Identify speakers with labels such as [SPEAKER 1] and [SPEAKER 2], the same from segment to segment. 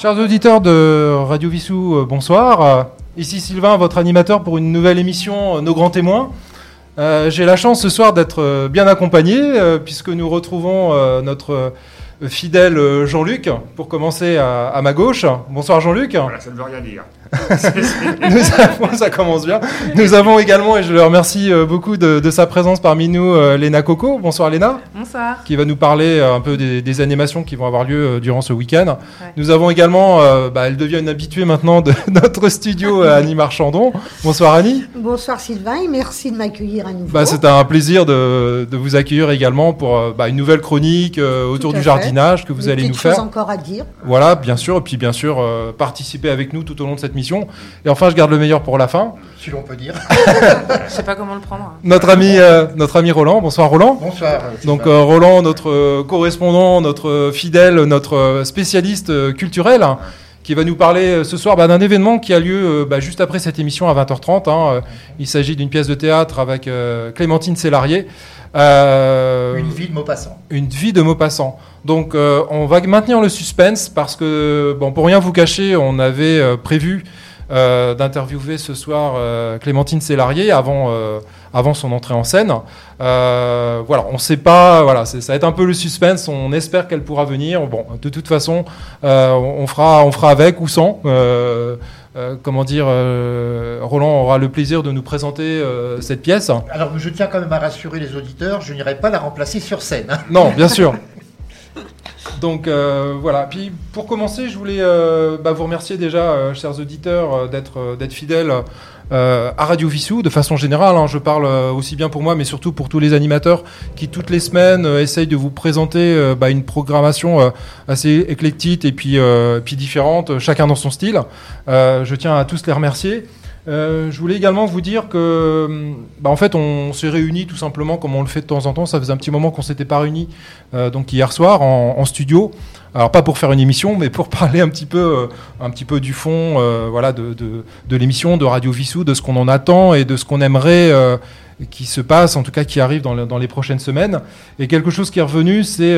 [SPEAKER 1] Chers auditeurs de Radio Vissou, euh, bonsoir. Euh, Ici Sylvain, votre animateur pour une nouvelle émission euh, Nos Grands Témoins. J'ai la chance ce soir d'être bien accompagné puisque nous retrouvons notre fidèle Jean-Luc pour commencer à, à ma gauche. Bonsoir Jean-Luc.
[SPEAKER 2] Voilà, ça ne veut rien dire.
[SPEAKER 1] Nous avons, ça commence bien. Nous avons également, et je le remercie euh, beaucoup de, de sa présence parmi nous, euh, Léna Coco. Bonsoir Léna,
[SPEAKER 3] Bonsoir.
[SPEAKER 1] qui va nous parler euh, un peu des, des animations qui vont avoir lieu durant ce week-end. Nous avons également, euh, bah, elle devient une habituée maintenant de notre studio Annie Marchandon. Bonsoir Annie.
[SPEAKER 4] Bonsoir Sylvain et merci de m'accueillir à nouveau.
[SPEAKER 1] Bah, c'est un plaisir de, de vous accueillir également pour bah, une nouvelle chronique euh, autour du
[SPEAKER 4] fait.
[SPEAKER 1] jardinage que vous
[SPEAKER 4] Des
[SPEAKER 1] allez nous faire.
[SPEAKER 4] encore à dire.
[SPEAKER 1] Voilà, bien sûr, et puis bien sûr euh, participer avec nous tout au long de cette mission. Et enfin, je garde le meilleur pour la fin.
[SPEAKER 5] si l'on peut dire.
[SPEAKER 3] Je sais pas comment le prendre.
[SPEAKER 1] Notre ami, euh, notre ami Roland. Bonsoir Roland.
[SPEAKER 5] Bonsoir. euh,
[SPEAKER 1] Donc euh, Roland, notre euh, correspondant, notre euh, fidèle, notre euh, spécialiste euh, culturel, hein, qui va nous parler euh, ce soir bah, d'un événement qui a lieu euh, bah, juste après cette émission à 20h30. hein. Il s'agit d'une pièce de théâtre avec euh, Clémentine. Euh,
[SPEAKER 5] Une vie de Maupassant.
[SPEAKER 1] une vie de Maupassant. Donc euh, on va maintenir le suspense parce que, bon, pour rien vous cacher, on avait prévu euh, d'interviewer ce soir euh, Clémentine Célarier avant, euh, avant son entrée en scène. Voilà, on ne sait pas, voilà, ça va être un peu le suspense, on espère qu'elle pourra venir. Bon, de toute façon, on, fera, on fera avec ou sans. Euh, comment dire, euh, Roland aura le plaisir de nous présenter euh, cette pièce.
[SPEAKER 5] Alors, je tiens quand même à rassurer les auditeurs, je n'irai pas la remplacer sur scène. hein.
[SPEAKER 1] Non, bien sûr. Donc euh, voilà. Puis pour commencer, je voulais euh, bah, vous remercier déjà, euh, chers auditeurs, euh, d'être euh, d'être fidèles euh, à Radio Vissou de façon générale. hein. je parle aussi bien pour moi, mais surtout pour tous les animateurs qui toutes les semaines essayent de vous présenter bah, une programmation assez éclectique et puis puis différente, chacun dans son style. Je tiens à tous les remercier. Euh, je voulais également vous dire que, hum, bah, en fait, on s'est réunis tout simplement comme on le fait de temps en temps. Ça faisait un petit moment qu'on s'était pas réunis, euh, donc hier soir en, studio. Alors pas pour faire une émission, mais pour parler un petit peu, euh, un petit peu du fond, voilà, de, l'émission, de Radio Vissou, de ce qu'on en attend et de ce qu'on aimerait qui se passe, en tout cas qui arrive dans, le- dans les prochaines semaines. Et quelque chose qui est revenu, c'est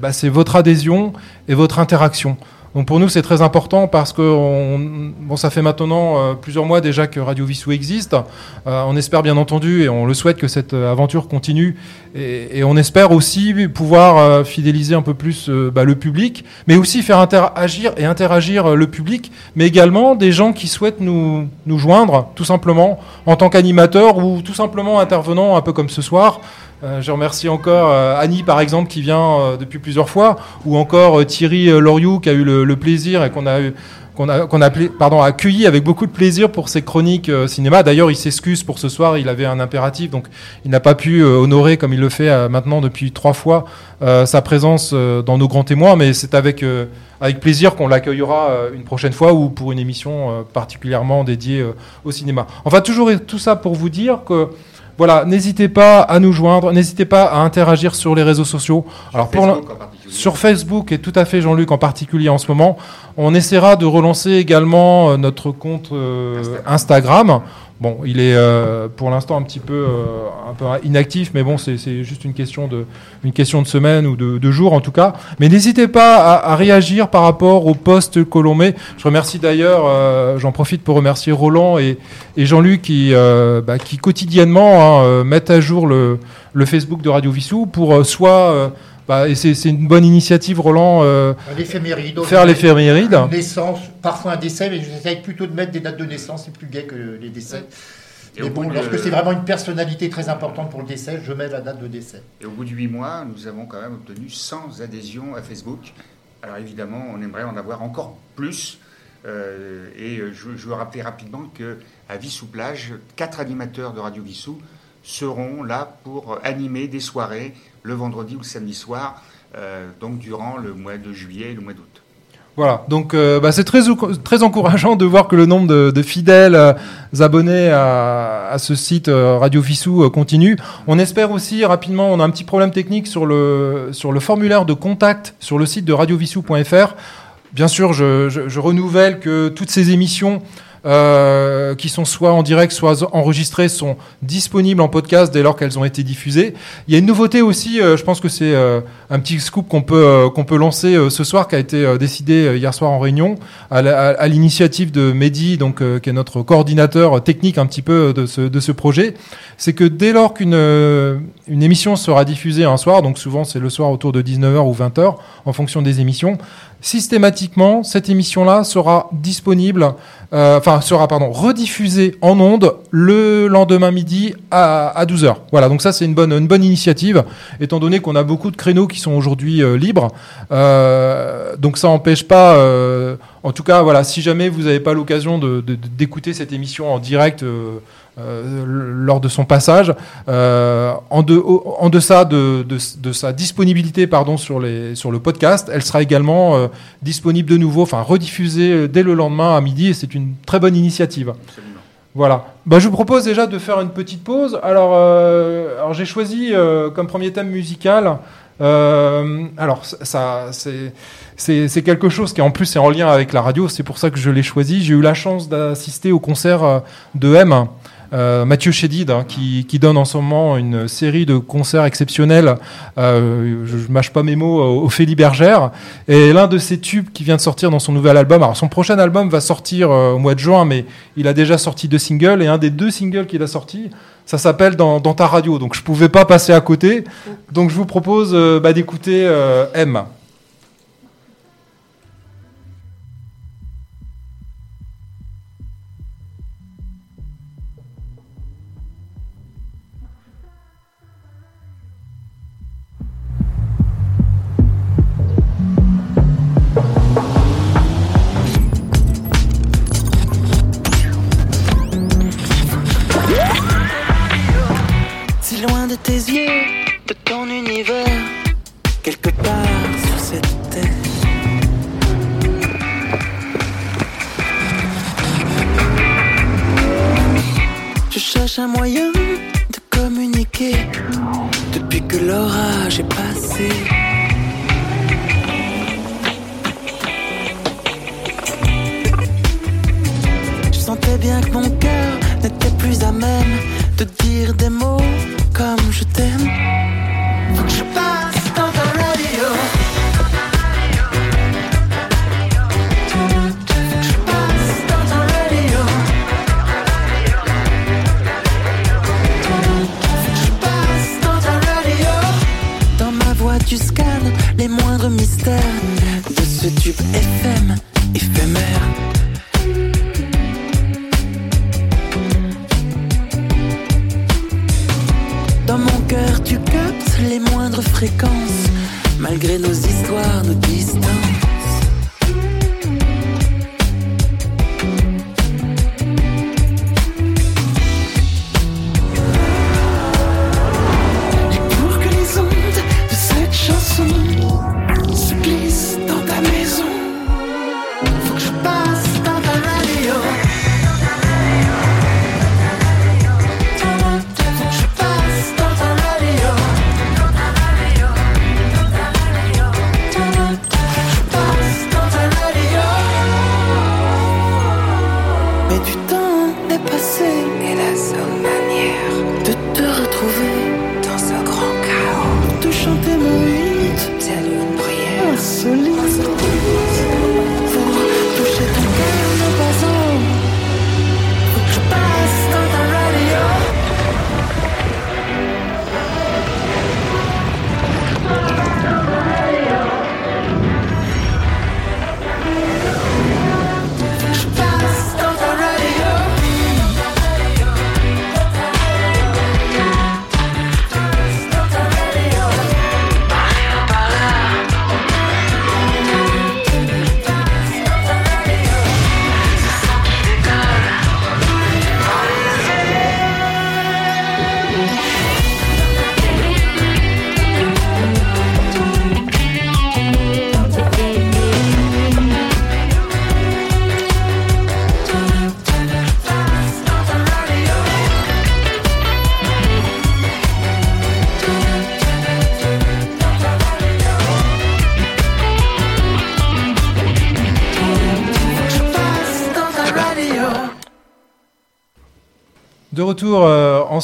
[SPEAKER 1] bah, c'est votre adhésion et votre interaction. Donc pour nous, c'est très important parce que on, bon, ça fait maintenant euh, plusieurs mois déjà que Radio Vissou existe. Euh, on espère bien entendu et on le souhaite que cette euh, aventure continue. Et, on espère aussi pouvoir fidéliser un peu plus bah, le public, mais aussi faire interagir et interagir le public, mais également des gens qui souhaitent nous, nous joindre, tout simplement, en tant qu'animateur ou tout simplement intervenant, un peu comme ce soir. Euh, je remercie encore euh, Annie, par exemple, qui vient euh, depuis plusieurs fois, ou encore Thierry Loriou, qui a eu le, plaisir et qu'on a eu qu'on a, a pardon, accueilli avec beaucoup de plaisir pour ses chroniques cinéma. D'ailleurs, il s'excuse pour ce soir, il avait un impératif, donc il n'a pas pu honorer, comme il le fait maintenant depuis trois fois, sa présence dans nos grands témoins, mais c'est avec, avec plaisir qu'on l'accueillera une prochaine fois ou pour une émission particulièrement dédiée au cinéma. Enfin, toujours tout ça pour vous dire que voilà, n'hésitez pas à nous joindre, n'hésitez pas à interagir sur les réseaux sociaux. Alors pour l'in-
[SPEAKER 2] Facebook en particulier.
[SPEAKER 1] sur Facebook et tout à fait Jean-Luc en particulier en ce moment, on essaiera de relancer également euh, notre compte euh, Instagram. Bon, il est euh, pour l'instant un petit peu euh, inactif, mais bon, c'est juste une question de une question de semaine ou de, de jours en tout cas. Mais n'hésitez pas à, réagir par rapport aux posts que l'on met. Je remercie d'ailleurs, euh, j'en profite pour remercier Roland et, Jean-Luc qui bah, qui quotidiennement hein, mettent à jour le le Facebook de Radio Vissou pour soit bah, et c'est une bonne initiative, Roland, euh,
[SPEAKER 5] L'éphéméride.
[SPEAKER 1] faire l'éphéméride.
[SPEAKER 5] Naissance, parfois un décès, mais j'essaye plutôt de mettre des dates de naissance, c'est plus gai que les décès.
[SPEAKER 2] Et
[SPEAKER 5] Mais bon,
[SPEAKER 2] de-
[SPEAKER 5] lorsque c'est vraiment une personnalité très importante pour le décès, je mets la date de décès.
[SPEAKER 2] Et au bout de huit mois, nous avons quand même obtenu 100 adhésions à Facebook. Alors évidemment, on aimerait en avoir encore plus. Euh, et euh, je, je veux rappeler rapidement qu'à Vissou-Plage, quatre animateurs de Radio Vissou seront là pour animer des soirées le vendredi ou le samedi soir, euh, donc durant le mois de juillet et le mois d'août.
[SPEAKER 1] Voilà, donc euh, bah, c'est très, très encourageant de voir que le nombre de, fidèles euh, abonnés à, à ce site Radio Vissou euh, continue. On espère aussi rapidement, on a un petit problème technique sur le, sur le formulaire de contact sur le site de radiovissou.fr. Bien sûr, je renouvelle que toutes ces émissions euh, qui sont soit en direct, soit enregistrées, sont disponibles en podcast dès lors qu'elles ont été diffusées. Il y a une nouveauté aussi, euh, je pense que c'est euh, un petit scoop qu'on peut, peut lancer ce soir, qui a été décidé hier soir en réunion, à l'initiative de Mehdi, donc, qui est notre coordinateur technique un petit peu de ce, de ce projet. C'est que dès lors qu'une une émission sera diffusée un soir, donc souvent c'est le soir autour de 19h ou 20h, en fonction des émissions, systématiquement, cette émission-là sera disponible, euh, enfin sera pardon rediffusée en ondes le lendemain midi à, à 12h. Voilà, donc ça c'est une bonne une bonne initiative, étant donné qu'on a beaucoup de créneaux qui sont aujourd'hui euh, libres. Euh, donc ça n'empêche pas, euh, en tout cas voilà, si jamais vous n'avez pas l'occasion de- de- de- d'écouter cette émission en direct. euh, euh, lors de son passage, euh, en, de, au- en deçà de, sa disponibilité pardon, sur, les, sur le podcast, elle sera également euh, disponible de nouveau, enfin rediffusée dès le lendemain à midi, et c'est une très bonne initiative.
[SPEAKER 2] Absolument.
[SPEAKER 1] Voilà. Bah, je vous propose déjà de faire une petite pause. Alors, alors j'ai choisi comme premier thème musical. Euh, alors, ça- c'est, quelque chose qui en plus est en lien avec la radio. C'est pour ça que je l'ai choisi. J'ai eu la chance d'assister au concert euh, de M. euh, Mathieu Chédid, hein, qui, donne en ce moment une série de concerts exceptionnels. Je, je mâche pas mes mots, euh, Ophélie Bergère. Et l'un de ses tubes qui vient de sortir dans son nouvel album. Alors, son prochain album va sortir au mois de juin, mais il a déjà sorti deux singles. Et un des deux singles qu'il a sorti, ça s'appelle dans, ta radio. Donc, je pouvais pas passer à côté. Donc, je vous propose euh, bah, d'écouter euh, M.
[SPEAKER 6] de ton univers, quelque part sur cette terre. Je cherche un moyen de communiquer depuis que l'orage est passé. Je sentais bien que mon cœur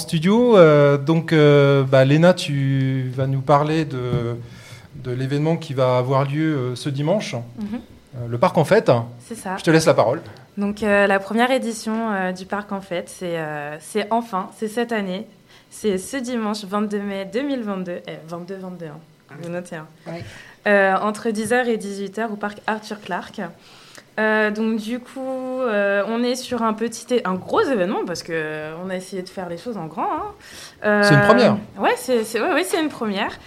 [SPEAKER 1] studio. euh, donc, euh, bah, Léna, tu vas nous parler de, de l'événement qui va avoir lieu euh, ce dimanche,
[SPEAKER 3] Mhm.
[SPEAKER 1] euh, le parc en fête.
[SPEAKER 3] C'est ça.
[SPEAKER 1] Je te laisse la parole.
[SPEAKER 3] Donc euh, la première édition euh, du parc en fait, c'est euh, c'est enfin, c'est cette année. C'est ce dimanche 22 mai 2022. Eh, 22, 22, hein. vous notez. hein.
[SPEAKER 4] Ouais.
[SPEAKER 3] Euh, entre 10h et 18h au parc Arthur Clark. Euh, donc du coup, euh, on est sur un petit, un gros événement parce que euh, on a essayé de faire les choses en grand. hein. Euh,
[SPEAKER 1] C'est une première.
[SPEAKER 3] Ouais, c'est ouais, ouais, c'est une première.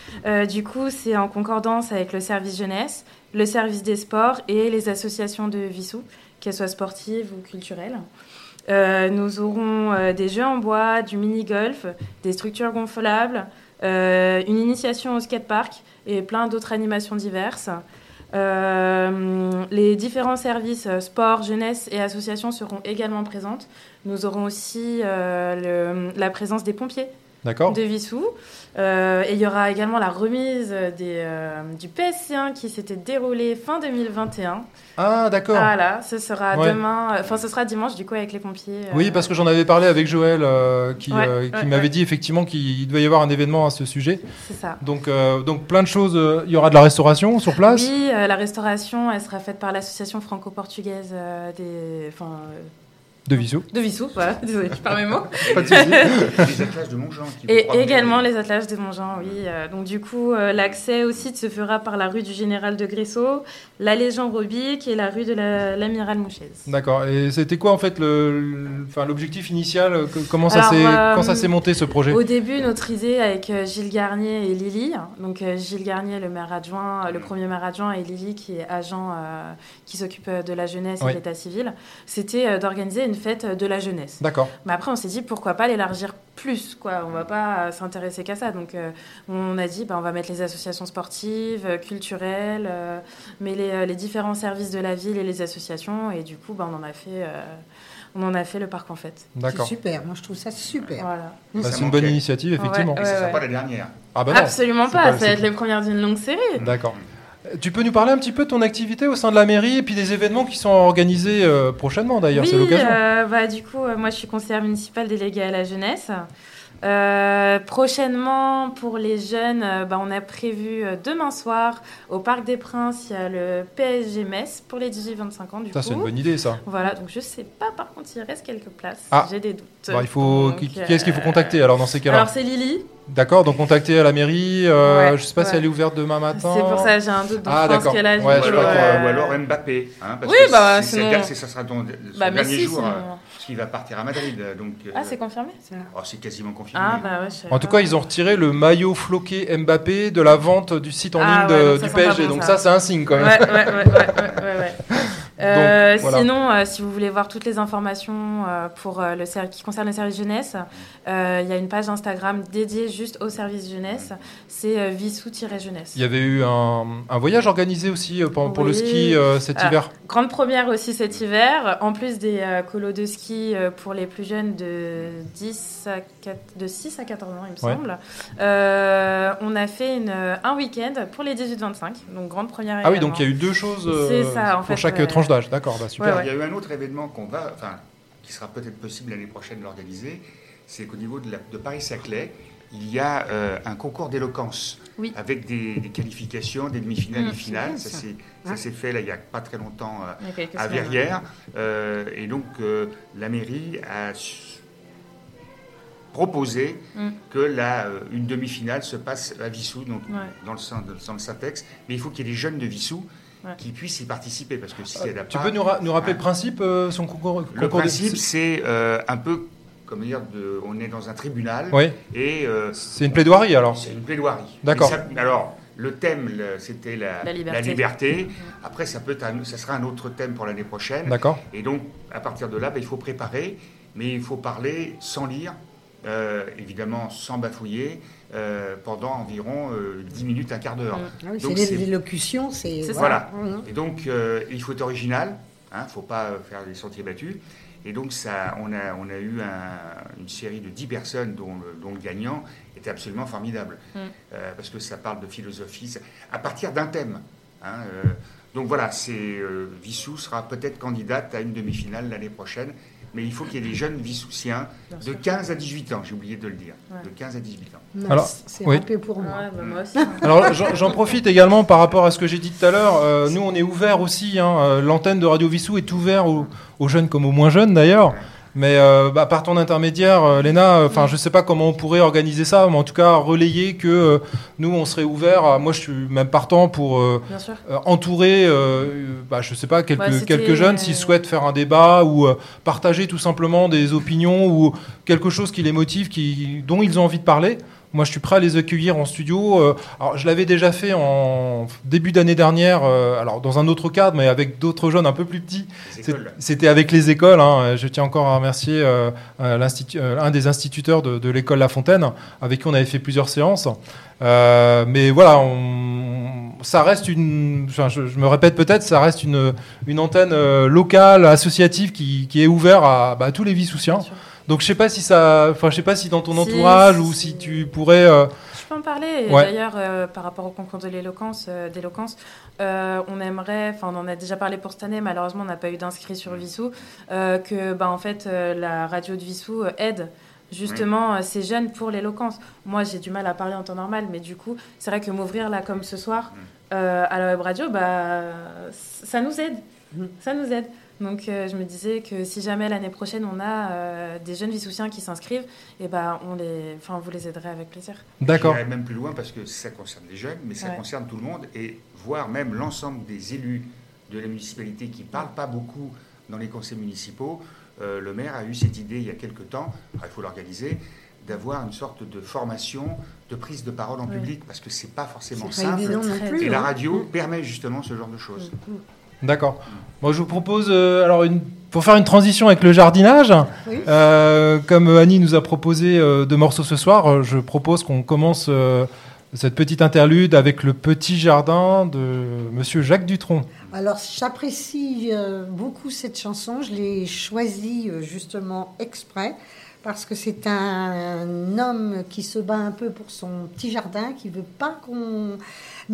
[SPEAKER 3] Du coup, c'est en concordance avec le service jeunesse, le service des sports et les associations de Vissou, qu'elles soient sportives ou culturelles. Nous aurons des jeux en bois, du mini-golf, des structures gonflables, une initiation au skatepark et plein d'autres animations diverses. Euh, les différents services euh, sport, jeunesse et associations seront également présentes. Nous aurons aussi euh, la présence des pompiers de Vissou. Euh, et il y aura également la remise des, euh, du PSC1 qui s'était déroulé fin 2021.
[SPEAKER 1] Ah, d'accord.
[SPEAKER 3] Voilà, ce sera
[SPEAKER 1] Ouais.
[SPEAKER 3] demain, euh, enfin ce sera dimanche du coup avec les pompiers. euh,
[SPEAKER 1] Oui, parce que j'en avais parlé avec Joël, qui,
[SPEAKER 3] Ouais,
[SPEAKER 1] qui
[SPEAKER 3] ouais,
[SPEAKER 1] m'avait dit effectivement qu'il devait y avoir un événement à ce sujet.
[SPEAKER 3] C'est ça.
[SPEAKER 1] Donc, donc plein de choses. Il y aura de la restauration sur place?
[SPEAKER 3] Oui, la restauration, elle sera faite par l'association franco-portugaise des, enfin,
[SPEAKER 1] de Vissou.
[SPEAKER 3] de Vissou. Voilà, je perds mes mots.
[SPEAKER 1] Pas de.
[SPEAKER 2] Les atlages de Montjean.
[SPEAKER 3] Et également les attelages de Montjean, oui. Euh, donc du coup, euh, l'accès au site se fera par la rue du Général de Gresso, la Légion Robic et la rue de la- l'Amiral Mouchez.
[SPEAKER 1] D'accord. Et c'était quoi en fait le, le- enfin, l'objectif initial euh, que- Comment ça s'est
[SPEAKER 3] euh,
[SPEAKER 1] monté ce projet?
[SPEAKER 3] Au début, notre idée avec Gilles Garnier et Lily, donc Gilles Garnier, le maire adjoint, le premier maire adjoint, et Lily, qui est agent euh, qui s'occupe de la jeunesse
[SPEAKER 1] Oui.
[SPEAKER 3] et de l'état civil, c'était euh, d'organiser une fête de la jeunesse.
[SPEAKER 1] D'accord.
[SPEAKER 3] Mais après, on s'est dit pourquoi pas l'élargir plus, quoi. On va pas euh, s'intéresser qu'à ça. Donc, euh, on a dit, bah, on va mettre les associations sportives, euh, culturelles, euh, mais les, euh, les différents services de la ville et les associations. Et du coup, bah, on en a fait, euh, on en a fait le parc en fait.
[SPEAKER 4] C'est
[SPEAKER 1] D'accord.
[SPEAKER 4] super, moi je trouve ça super.
[SPEAKER 3] Voilà.
[SPEAKER 1] Bah, c'est une bonne initiative effectivement.
[SPEAKER 3] Ouais,
[SPEAKER 2] Mais ça ne sera
[SPEAKER 3] ouais.
[SPEAKER 2] pas la dernière.
[SPEAKER 1] Ah bah non.
[SPEAKER 3] Absolument
[SPEAKER 1] c'est
[SPEAKER 3] pas.
[SPEAKER 1] pas-
[SPEAKER 3] ça va être les premières d'une longue série.
[SPEAKER 1] D'accord. Tu peux nous parler un petit peu de ton activité au sein de la mairie et puis des événements qui sont organisés euh, prochainement d'ailleurs,
[SPEAKER 3] oui,
[SPEAKER 1] c'est l'occasion.
[SPEAKER 3] euh, bah, du coup, euh, moi je suis conseillère municipale déléguée à la jeunesse. Euh, prochainement, pour les jeunes, euh, bah, on a prévu euh, demain soir au Parc des Princes, il y a le PSG Metz pour les 18-25 ans. Du
[SPEAKER 1] Ça
[SPEAKER 3] coup.
[SPEAKER 1] c'est une bonne idée ça.
[SPEAKER 3] Voilà, donc je sais pas, par contre, il reste quelques places.
[SPEAKER 1] Ah.
[SPEAKER 3] J'ai des doutes.
[SPEAKER 1] Bah, il faut. Qui- qui est-ce qu'il faut contacter alors dans ces cas-là
[SPEAKER 3] Alors c'est Lily,
[SPEAKER 1] D'accord, donc contacter à la mairie. euh,
[SPEAKER 3] Ouais,
[SPEAKER 1] je sais pas si elle est ouverte demain matin.
[SPEAKER 3] c'est pour ça que j'ai un doute. Donc
[SPEAKER 1] Ah, d'accord. Ouais,
[SPEAKER 2] ou, alors,
[SPEAKER 3] euh,
[SPEAKER 2] ou Mbappé. hein, parce
[SPEAKER 3] Oui,
[SPEAKER 2] que
[SPEAKER 3] bah,
[SPEAKER 2] c'est-
[SPEAKER 3] sinon-
[SPEAKER 2] ça sera ton, son
[SPEAKER 3] Bah,
[SPEAKER 2] dernier
[SPEAKER 3] merci,
[SPEAKER 2] jour.
[SPEAKER 3] sinon.
[SPEAKER 2] Euh, qu'il va partir à Madrid. Donc, euh,
[SPEAKER 3] Ah, c'est confirmé
[SPEAKER 2] oh, c'est quasiment confirmé.
[SPEAKER 3] Ah, bah ouais,
[SPEAKER 1] En tout cas, ils ont retiré le maillot floqué Mbappé de la vente du site en
[SPEAKER 3] Ah
[SPEAKER 1] ligne
[SPEAKER 3] ouais,
[SPEAKER 1] de- du PSG. donc
[SPEAKER 3] ça.
[SPEAKER 1] ça, c'est un signe quand même.
[SPEAKER 3] Ouais, ouais, ouais, ouais, ouais, ouais, ouais. Euh,
[SPEAKER 1] Donc, voilà.
[SPEAKER 3] Sinon, euh, si vous voulez voir toutes les informations euh, pour le qui concerne le service jeunesse, il y a une page Instagram dédiée juste au service jeunesse. C'est Vissou-jeunesse.
[SPEAKER 1] Il y avait eu un, un voyage organisé aussi pour, le ski cet
[SPEAKER 3] Ah.
[SPEAKER 1] hiver.
[SPEAKER 3] Grande première aussi cet hiver, en plus des colos de ski pour les plus jeunes de, 10 à 4 de 6 à 14 ans, il me
[SPEAKER 1] Ouais.
[SPEAKER 3] semble. On a fait une, un week-end pour les 18-25, donc grande première
[SPEAKER 1] Ah oui, donc il y a eu deux choses
[SPEAKER 3] ça,
[SPEAKER 1] pour
[SPEAKER 3] fait,
[SPEAKER 1] chaque tranche d'âge. D'accord, bah super.
[SPEAKER 3] Ouais, ouais.
[SPEAKER 2] Il y a eu un autre événement qu'on va, enfin, qui sera peut-être possible l'année prochaine d'organiser, c'est qu'au niveau de, la- de Paris-Saclay, il y a euh, un concours d'éloquence
[SPEAKER 3] Oui.
[SPEAKER 2] avec des, des qualifications, des demi-finales
[SPEAKER 3] Mm,
[SPEAKER 2] et finales. Ça s'est ça
[SPEAKER 4] Ouais.
[SPEAKER 2] s'est fait là il n'y a pas très longtemps euh, à Verrières. Euh, et donc, euh, la mairie a proposé
[SPEAKER 3] Mm.
[SPEAKER 2] que la, euh, une demi-finale se passe à Vissou, donc
[SPEAKER 3] Ouais.
[SPEAKER 2] dans le de, dans le Syntex. Mais il faut qu'il y ait des jeunes de Vissou
[SPEAKER 3] Ouais.
[SPEAKER 2] qui puissent y participer, parce que en a
[SPEAKER 1] Tu
[SPEAKER 2] pas-
[SPEAKER 1] peux nous, ra- nous rappeler le principe, euh, son concours,
[SPEAKER 2] le
[SPEAKER 1] concours de-
[SPEAKER 2] principe, c'est euh, un peu, comme dire, de, on est dans un tribunal
[SPEAKER 1] Oui,
[SPEAKER 2] et euh,
[SPEAKER 1] c'est une plaidoirie alors.
[SPEAKER 2] c'est une plaidoirie.
[SPEAKER 1] D'accord.
[SPEAKER 2] Alors, le thème, le- c'était la,
[SPEAKER 3] La liberté.
[SPEAKER 2] liberté. Après, ça, peut être un- ça sera un autre thème pour l'année prochaine.
[SPEAKER 1] D'accord.
[SPEAKER 2] Et donc, à partir de là, ben, il faut préparer, mais il faut parler sans lire, euh, évidemment sans bafouiller, euh, pendant environ euh, 10 minutes, un quart d'heure.
[SPEAKER 4] Ah oui,
[SPEAKER 2] Donc,
[SPEAKER 4] c'est l'élocution, c'est.
[SPEAKER 2] Voilà. Et donc, euh, il faut être original, il ne faut pas euh, faire des sentiers battus. Et donc, ça, on, a, on a eu un- une série de 10 personnes dont le, dont le gagnant était absolument formidable.
[SPEAKER 3] Mm.
[SPEAKER 2] Euh, parce que ça parle de philosophie, ça- à partir d'un thème. hein, euh, Donc voilà, c'est euh, Vissou sera peut-être candidate à une demi-finale l'année prochaine, mais il faut qu'il y ait des jeunes Vissousiens
[SPEAKER 3] Bien
[SPEAKER 2] de
[SPEAKER 3] sûr.
[SPEAKER 2] 15 à 18 ans, j'ai oublié de le dire,
[SPEAKER 3] Ouais.
[SPEAKER 2] de 15 à 18 ans.
[SPEAKER 1] Alors,
[SPEAKER 4] c'est
[SPEAKER 1] oui.
[SPEAKER 4] pour moi.
[SPEAKER 3] Ouais, bah, moi aussi.
[SPEAKER 1] Alors j'en profite également par rapport à ce que j'ai dit tout à l'heure. euh, nous, on est ouvert aussi. hein, euh, L'antenne de Radio Vissou est ouverte aux, aux jeunes comme aux moins jeunes d'ailleurs. Mais euh, bah, par ton intermédiaire, euh, Léna, enfin, je sais pas comment on pourrait organiser ça, mais en tout cas relayer que euh, nous, on serait ouvert. à- moi, je suis même partant pour euh, euh, entourer, euh, bah, je sais pas, quelques,
[SPEAKER 3] Ouais,
[SPEAKER 1] quelques jeunes
[SPEAKER 3] euh,
[SPEAKER 1] s'ils souhaitent faire un débat ou euh, partager tout simplement des opinions ou quelque chose qui les motive, qui, dont ils ont envie de parler. Moi, je suis prêt à les accueillir en studio. Euh, alors, je l'avais déjà fait en début d'année dernière, euh, alors dans un autre cadre, mais avec d'autres jeunes un peu plus petits. C'était avec les écoles. hein. Je tiens encore à remercier euh, un des instituteurs de, de l'école La Fontaine, avec qui on avait fait plusieurs séances. Euh, mais voilà, on- ça reste une. enfin, je, je me répète peut-être, ça reste une, une antenne locale, associative, qui, qui est ouverte à, bah, à tous les Vissoussiens. Donc je sais pas si ça, enfin je sais pas si dans ton
[SPEAKER 3] Si,
[SPEAKER 1] entourage
[SPEAKER 3] si,
[SPEAKER 1] ou
[SPEAKER 3] si.
[SPEAKER 1] si tu pourrais. euh,
[SPEAKER 3] Je peux en parler.
[SPEAKER 1] Ouais.
[SPEAKER 3] D'ailleurs, euh, par rapport au concours de l'éloquence, euh, d'éloquence, euh, on aimerait, enfin, on en a déjà parlé pour cette année. Malheureusement, on n'a pas eu d'inscrits sur Vissou. euh, que, bah, en fait, euh, la radio de Vissou euh, aide justement euh, ces jeunes pour l'éloquence. Moi, j'ai du mal à parler en temps normal, mais du coup, c'est vrai que m'ouvrir là comme ce soir euh, à la web radio, bah, ça nous aide. Ça nous aide. Donc, euh, je me disais que si jamais l'année prochaine on a euh, des jeunes Vissoussiens qui s'inscrivent, et ben on les, enfin, vous les aiderez avec plaisir.
[SPEAKER 1] D'accord.
[SPEAKER 2] J'irai même plus loin parce que ça concerne les jeunes, mais ça
[SPEAKER 3] Ouais.
[SPEAKER 2] concerne tout le monde et voire même l'ensemble des élus de la municipalité qui ne parlent pas beaucoup dans les conseils municipaux. Euh, le maire a eu cette idée il y a quelque temps, alors il faut l'organiser, d'avoir une sorte de formation de prise de parole en
[SPEAKER 3] Oui.
[SPEAKER 2] public parce que c'est pas forcément
[SPEAKER 4] C'est pas
[SPEAKER 2] simple.
[SPEAKER 4] évident non plus.
[SPEAKER 2] Et la
[SPEAKER 4] hein.
[SPEAKER 2] radio permet justement ce genre de choses.
[SPEAKER 1] D'accord. Moi, je vous propose, euh, alors, une, pour faire une transition avec le jardinage,
[SPEAKER 4] Oui.
[SPEAKER 1] euh, comme Annie nous a proposé euh, deux morceaux ce soir, euh, je propose qu'on commence cette petite interlude avec le petit jardin de Monsieur Jacques Dutronc.
[SPEAKER 4] Alors, j'apprécie beaucoup cette chanson. Je l'ai choisie justement exprès parce que c'est un homme qui se bat un peu pour son petit jardin, qui veut pas qu'on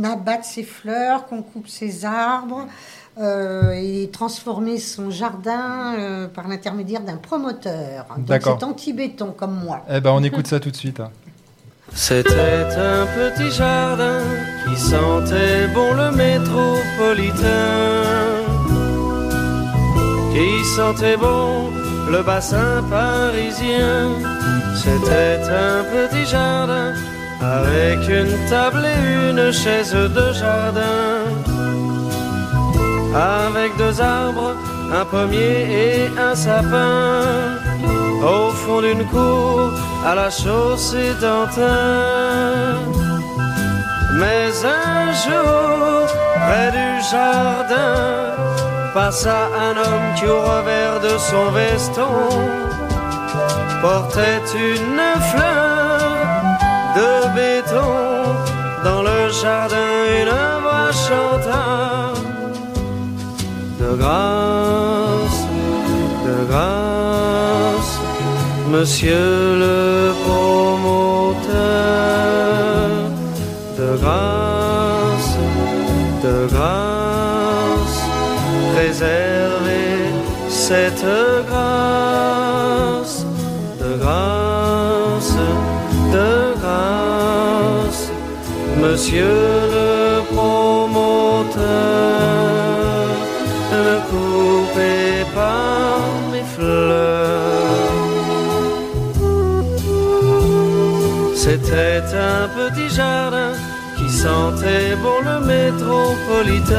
[SPEAKER 4] abatte ses fleurs, qu'on coupe ses arbres, euh, et transformer son jardin euh, par l'intermédiaire d'un promoteur. Donc,
[SPEAKER 1] D'accord.
[SPEAKER 4] c'est anti-béton comme moi.
[SPEAKER 1] Eh ben, on écoute ça tout de suite.
[SPEAKER 7] C'était un petit jardin qui sentait bon le métropolitain, qui sentait bon le bassin parisien. C'était un petit jardin avec une table et une chaise de jardin, avec deux arbres, un pommier et un sapin au fond d'une cour à la chaussée d'Antin. Mais un jour, près du jardin, passa un homme qui au revers de son veston portait une fleur de béton. Dans le jardin, une voix chanta de grâce, de grâce, monsieur le promoteur, de grâce, de grâce, préservez cette grâce, de grâce, de grâce, monsieur le promoteur, C'était un petit jardin qui sentait bon le métropolitain,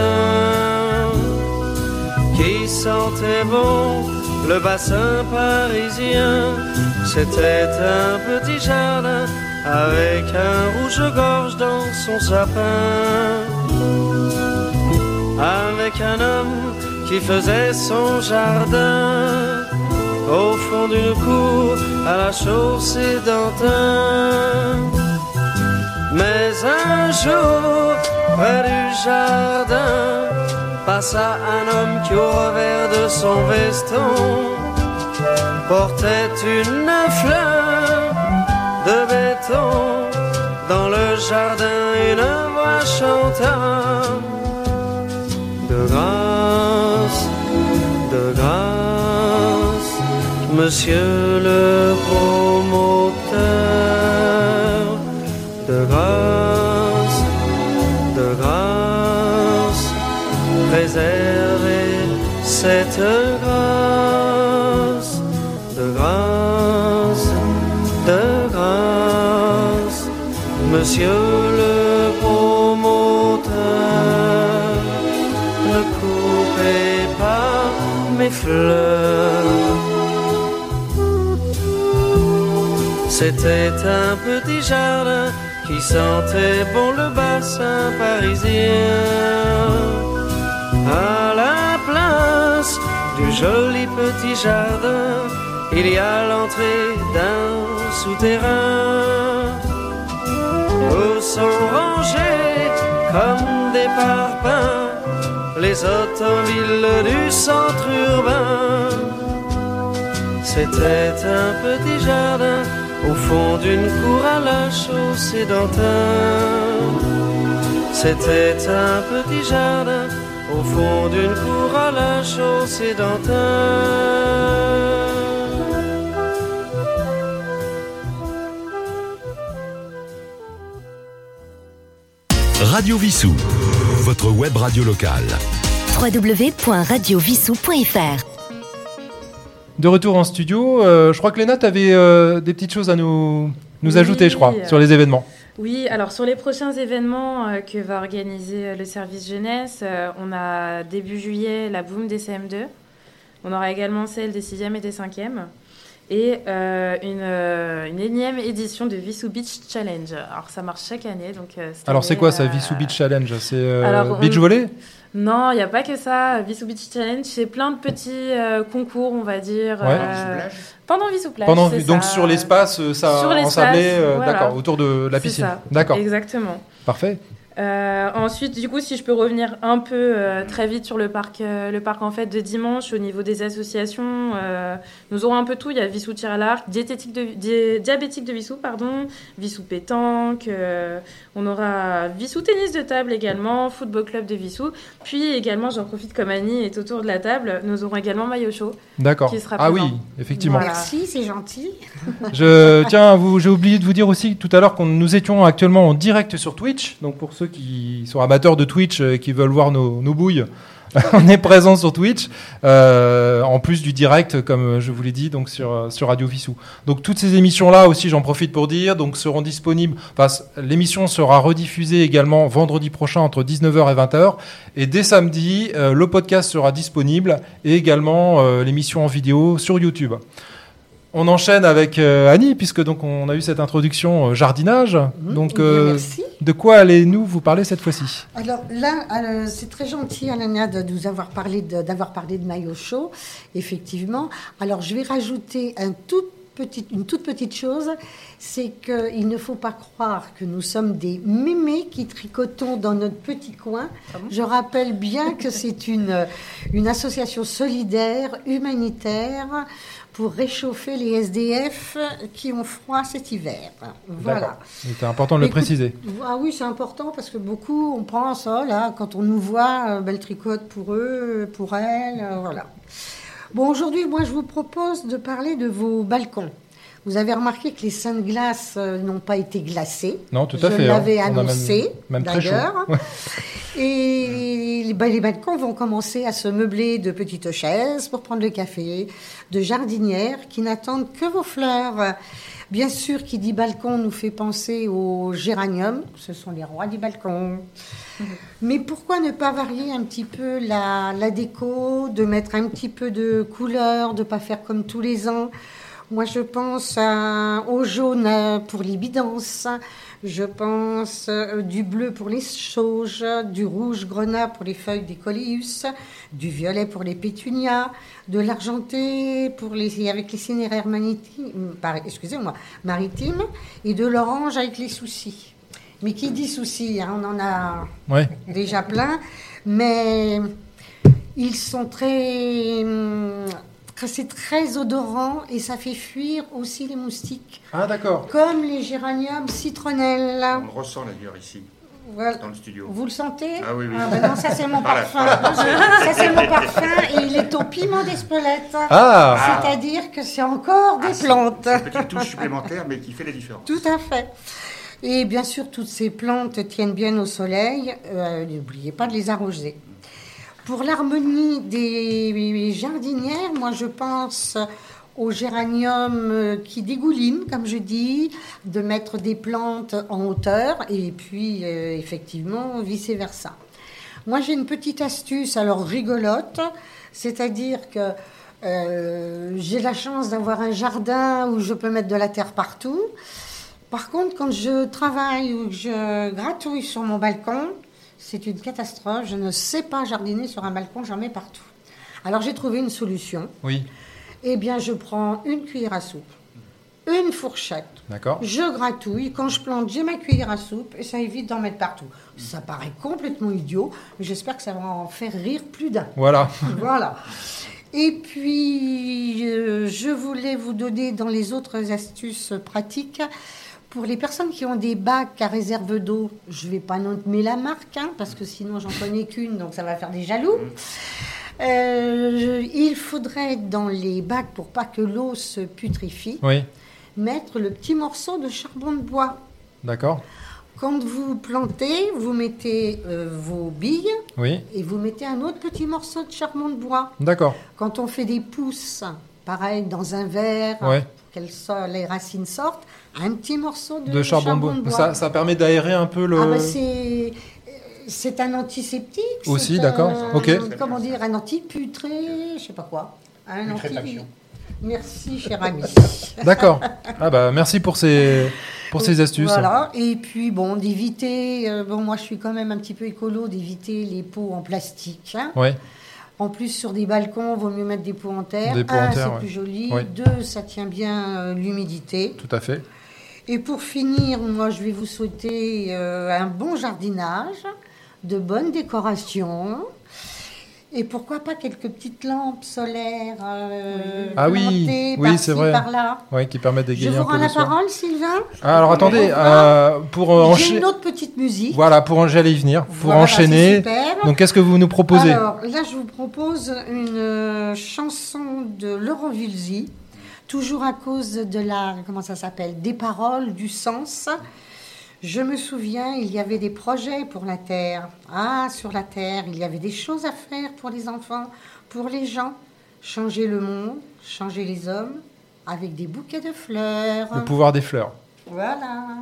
[SPEAKER 7] qui sentait bon le bassin parisien. C'était un petit jardin avec un rouge-gorge dans son sapin, avec un homme qui faisait son jardin au fond d'une cour à la chaussée d'Antin. Mais un jour, près du jardin, passa un homme qui au revers de son veston portait une fleur de béton. Dans le jardin, une voix chanta de grâce, de grâce, monsieur le promoteur, de grâce, de grâce, préservez cette grâce, de grâce, de grâce, monsieur le promoteur, ne coupez pas mes fleurs. C'était un petit jardin qui sentait bon le bassin parisien. À la place du joli petit jardin, il y a l'entrée d'un souterrain où sont rangés comme des parpaings les automobiles du centre urbain. C'était un petit jardin au fond d'une cour à la chaussée d'antin. C'était un petit jardin au fond d'une cour à la chaussée d'antin.
[SPEAKER 8] Radio Vissou, votre web radio locale.
[SPEAKER 9] www.radiovissou.fr
[SPEAKER 1] De retour en studio, euh, je crois que Léna, tu avais euh, des petites choses à nous, nous
[SPEAKER 3] Oui.
[SPEAKER 1] ajouter, je crois, sur les événements.
[SPEAKER 3] Oui, alors sur les prochains événements euh, que va organiser euh, le service jeunesse, euh, on a début juillet la Boom des CM2. On aura également celle des 6e et des 5e. Et euh, une, euh, une énième édition de Vissou Beach Challenge. Alors ça marche chaque année. Donc, euh, cette
[SPEAKER 1] Alors, c'est quoi ça, Vissou Beach Challenge? C'est euh,
[SPEAKER 3] Alors, on-
[SPEAKER 1] beach volley?
[SPEAKER 3] Non, il n'y a pas que ça. Vissou Beach Challenge, c'est plein de petits euh, concours, on va dire.
[SPEAKER 1] Ouais.
[SPEAKER 3] euh, pendant Vissou Plage.
[SPEAKER 1] Pendant, Donc
[SPEAKER 3] ça.
[SPEAKER 1] sur l'espace, ça
[SPEAKER 3] Sur
[SPEAKER 1] ensablé, euh,
[SPEAKER 3] voilà.
[SPEAKER 1] d'accord, autour de la piscine. D'accord,
[SPEAKER 3] Exactement.
[SPEAKER 1] parfait.
[SPEAKER 3] Euh, ensuite, du coup, si je peux revenir un peu euh, très vite sur le parc, euh, le parc en fait de dimanche au niveau des associations, euh, nous aurons un peu tout. Il y a Vissou tir à l'arc, diététique de, di- diabétique de Vissou, pardon, Vissou pétanque. euh, on aura Vissou tennis de table également, football club de Vissou. Puis également, j'en profite comme Annie est autour de la table, nous aurons également maillot chaud.
[SPEAKER 1] D'accord.
[SPEAKER 3] Qui sera
[SPEAKER 1] Ah oui, effectivement.
[SPEAKER 3] Voilà.
[SPEAKER 4] Merci, c'est gentil.
[SPEAKER 1] Je tiens, j'ai oublié de vous dire aussi tout à l'heure qu'on nous étions actuellement en direct sur Twitch. Donc pour ceux qui sont amateurs de Twitch et qui veulent voir nos, bouilles, on est présent sur Twitch, euh, en plus du direct, comme je vous l'ai dit, donc sur, sur Radio Vissou. Donc toutes ces émissions-là aussi, j'en profite pour dire, donc seront disponibles. L'émission sera rediffusée également vendredi prochain entre 19h et 20h. Et dès samedi, euh, le podcast sera disponible et également euh, l'émission en vidéo sur YouTube. On enchaîne avec euh, Annie, puisque donc on a eu cette introduction euh, jardinage. Donc,
[SPEAKER 4] Bien,
[SPEAKER 1] euh,
[SPEAKER 4] merci.
[SPEAKER 1] de quoi allez-nous vous parler cette fois-ci?
[SPEAKER 4] Alors là, euh, c'est très gentil, Alania, de nous avoir parlé de, d'avoir parlé de maillot chaud, effectivement. Alors, je vais rajouter un tout petit, une toute petite chose, c'est qu'il ne faut pas croire que nous sommes des mémés qui tricotons dans notre petit coin. Je rappelle bien que c'est une, une association solidaire, humanitaire, pour réchauffer les SDF qui ont froid cet hiver. Voilà.
[SPEAKER 1] C'était important de le
[SPEAKER 4] Écoute,
[SPEAKER 1] préciser.
[SPEAKER 4] Ah oui, c'est important parce que beaucoup, on pense, oh là, quand on nous voit, euh, belle tricote pour eux, pour elles, euh, voilà. Bon, aujourd'hui, moi, je vous propose de parler de vos balcons. Vous avez remarqué que les seins de glace euh, n'ont pas été glacés.
[SPEAKER 1] Non, tout à
[SPEAKER 4] je
[SPEAKER 1] fait. hein.
[SPEAKER 4] l'avais
[SPEAKER 1] même-
[SPEAKER 4] annoncé,
[SPEAKER 1] même
[SPEAKER 4] d'ailleurs. Et les, bah, les balcons vont commencer à se meubler de petites chaises pour prendre le café, de jardinières qui n'attendent que vos fleurs. Bien sûr, qui dit balcon nous fait penser aux géraniums. Ce sont les rois du balcon. Mais pourquoi ne pas varier un petit peu la, la déco, de mettre un petit peu de couleur, de pas faire comme tous les ans Moi, je pense au jaune euh, pour les bidances. Je pense euh, du bleu pour les sauges, du rouge grenat pour les feuilles des coléus, du violet pour les pétunias, de l'argenté pour les, avec les cinéraires maritimes, par- excusez-moi, maritimes, et de l'orange avec les soucis. Mais qui dit soucis hein, On en a
[SPEAKER 1] Ouais.
[SPEAKER 4] déjà plein, mais ils sont très. C'est très odorant et ça fait fuir aussi les moustiques.
[SPEAKER 1] Ah, d'accord.
[SPEAKER 4] Comme les géraniums citronnelles.
[SPEAKER 2] On le ressent d'ailleurs ici.
[SPEAKER 4] Voilà.
[SPEAKER 2] dans le studio.
[SPEAKER 4] Vous le sentez?
[SPEAKER 2] Ah oui, oui.
[SPEAKER 4] Ah, bah non, ça c'est mon
[SPEAKER 2] Voilà.
[SPEAKER 4] parfum. ça c'est mon parfum et il est au piment d'Espelette.
[SPEAKER 1] Ah
[SPEAKER 4] C'est-à-dire que c'est encore des
[SPEAKER 2] Ah, c'est-
[SPEAKER 4] plantes.
[SPEAKER 2] c'est Une petite touche supplémentaire, mais qui fait la différence.
[SPEAKER 4] Tout à fait. Et bien sûr, toutes ces plantes tiennent bien au soleil. Euh, N'oubliez pas de les arroser. Pour l'harmonie des jardinières, moi je pense aux géraniums qui dégoulinent, comme je dis, de mettre des plantes en hauteur et puis euh, effectivement vice-versa. Moi j'ai une petite astuce, alors rigolote, c'est-à-dire que euh, j'ai la chance d'avoir un jardin où je peux mettre de la terre partout. Par contre, quand je travaille ou que je gratouille sur mon balcon, c'est une catastrophe. Je ne sais pas jardiner sur un balcon, j'en mets partout. Alors j'ai trouvé une solution.
[SPEAKER 1] Oui,
[SPEAKER 4] Eh bien, je prends une cuillère à soupe, une fourchette,
[SPEAKER 1] d'accord.
[SPEAKER 4] je gratouille. Quand je plante, j'ai ma cuillère à soupe et ça évite d'en mettre partout. Ça paraît complètement idiot, mais j'espère que ça va en faire rire plus d'un.
[SPEAKER 1] Voilà.
[SPEAKER 4] Voilà. Et puis, euh, je voulais vous donner dans les autres astuces pratiques. Pour les personnes qui ont des bacs à réserve d'eau, je ne vais pas nommer la marque, hein, parce que sinon j'en connais qu'une, donc ça va faire des jaloux. Euh, je- il faudrait dans les bacs, pour pas que l'eau se putrifie,
[SPEAKER 1] Oui,
[SPEAKER 4] mettre le petit morceau de charbon de bois.
[SPEAKER 1] d'accord.
[SPEAKER 4] Quand vous plantez, vous mettez euh, vos billes
[SPEAKER 1] Oui,
[SPEAKER 4] et vous mettez un autre petit morceau de charbon de bois.
[SPEAKER 1] d'accord.
[SPEAKER 4] Quand on fait des pousses, pareil, dans un verre,
[SPEAKER 1] Ouais.
[SPEAKER 4] pour que les racines sortent, un petit morceau de,
[SPEAKER 1] De charbon de bois. Ça, ça permet d'aérer un peu le.
[SPEAKER 4] Ah bah, c'est, c'est un antiseptique.
[SPEAKER 1] Aussi, d'accord. Ok.
[SPEAKER 4] Comment dire, un anti-putré, je sais pas quoi. Un anti... Merci, cher ami.
[SPEAKER 1] D'accord. Ah bah merci pour ces pour ces astuces.
[SPEAKER 4] Voilà. Et puis, bon, d'éviter, euh, bon, moi je suis quand même un petit peu écolo, d'éviter les pots en plastique. hein.
[SPEAKER 1] Ouais.
[SPEAKER 4] En plus, sur des balcons, vaut mieux mettre des pots en terre.
[SPEAKER 1] Des pots en
[SPEAKER 4] Un,
[SPEAKER 1] terre,
[SPEAKER 4] c'est
[SPEAKER 1] ouais.
[SPEAKER 4] plus joli.
[SPEAKER 1] Ouais.
[SPEAKER 4] Deux, ça tient bien euh, l'humidité.
[SPEAKER 1] Tout à fait.
[SPEAKER 4] Et pour finir, moi, je vais vous souhaiter euh, un bon jardinage, de bonnes décorations. Et pourquoi pas quelques petites lampes solaires euh,
[SPEAKER 1] Ah oui, oui, c'est vrai.
[SPEAKER 4] par-là.
[SPEAKER 1] Ouais, qui permettent
[SPEAKER 4] Je
[SPEAKER 1] d'égayer
[SPEAKER 4] vous
[SPEAKER 1] un
[SPEAKER 4] rends
[SPEAKER 1] peu
[SPEAKER 4] la
[SPEAKER 1] le soir.
[SPEAKER 4] parole, Sylvain
[SPEAKER 1] Ah, alors attendez, euh, pour
[SPEAKER 4] J'ai
[SPEAKER 1] enchaîner.
[SPEAKER 4] une autre petite musique.
[SPEAKER 1] Voilà, pour en- j'allais y venir. Pour
[SPEAKER 4] Voilà, c'est
[SPEAKER 1] enchaîner.
[SPEAKER 4] super.
[SPEAKER 1] Donc qu'est-ce que vous nous proposez?
[SPEAKER 4] Alors là, je vous propose une euh, chanson de Laurent Vulzy, toujours à cause de la, comment ça s'appelle, des paroles, du sens. Je me souviens, il y avait des projets pour la Terre. Ah, sur la Terre, il y avait des choses à faire pour les enfants, pour les gens. Changer le monde, changer les hommes, avec des bouquets de fleurs.
[SPEAKER 1] Le pouvoir des fleurs.
[SPEAKER 4] Voilà.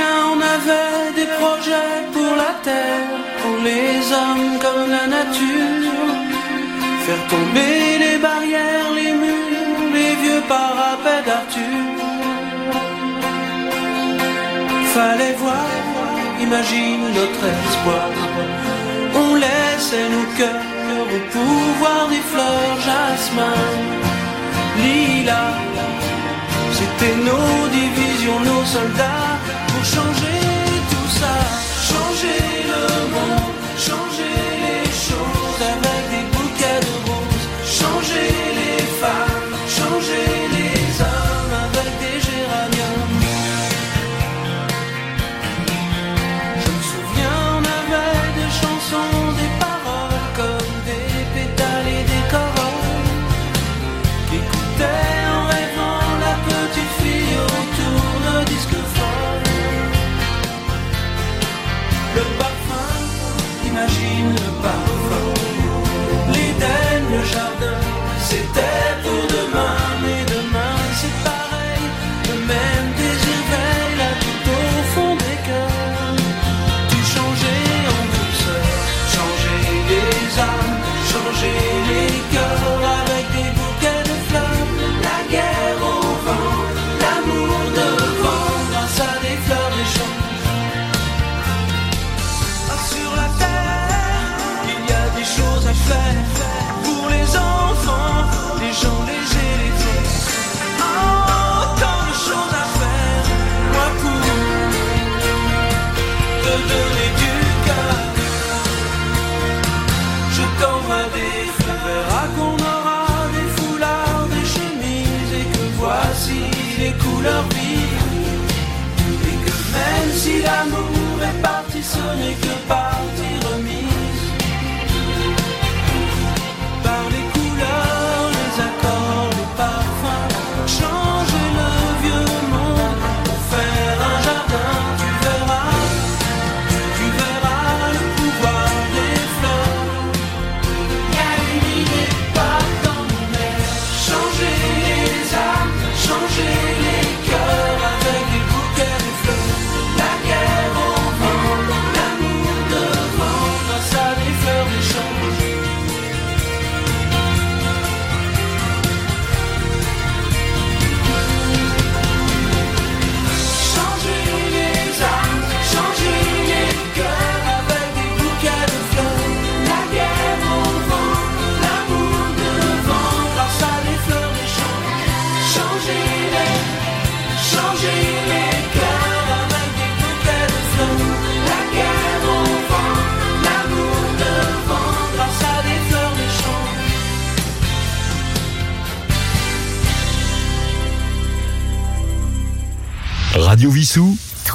[SPEAKER 10] On avait des projets pour la terre, pour les hommes comme la nature. Faire tomber les barrières, les murs, les vieux parapets d'Arthur. Fallait voir, imagine notre espoir. On laissait nos cœurs au pouvoir des fleurs, jasmin, lilas. C'était nos divisions, nos soldats changer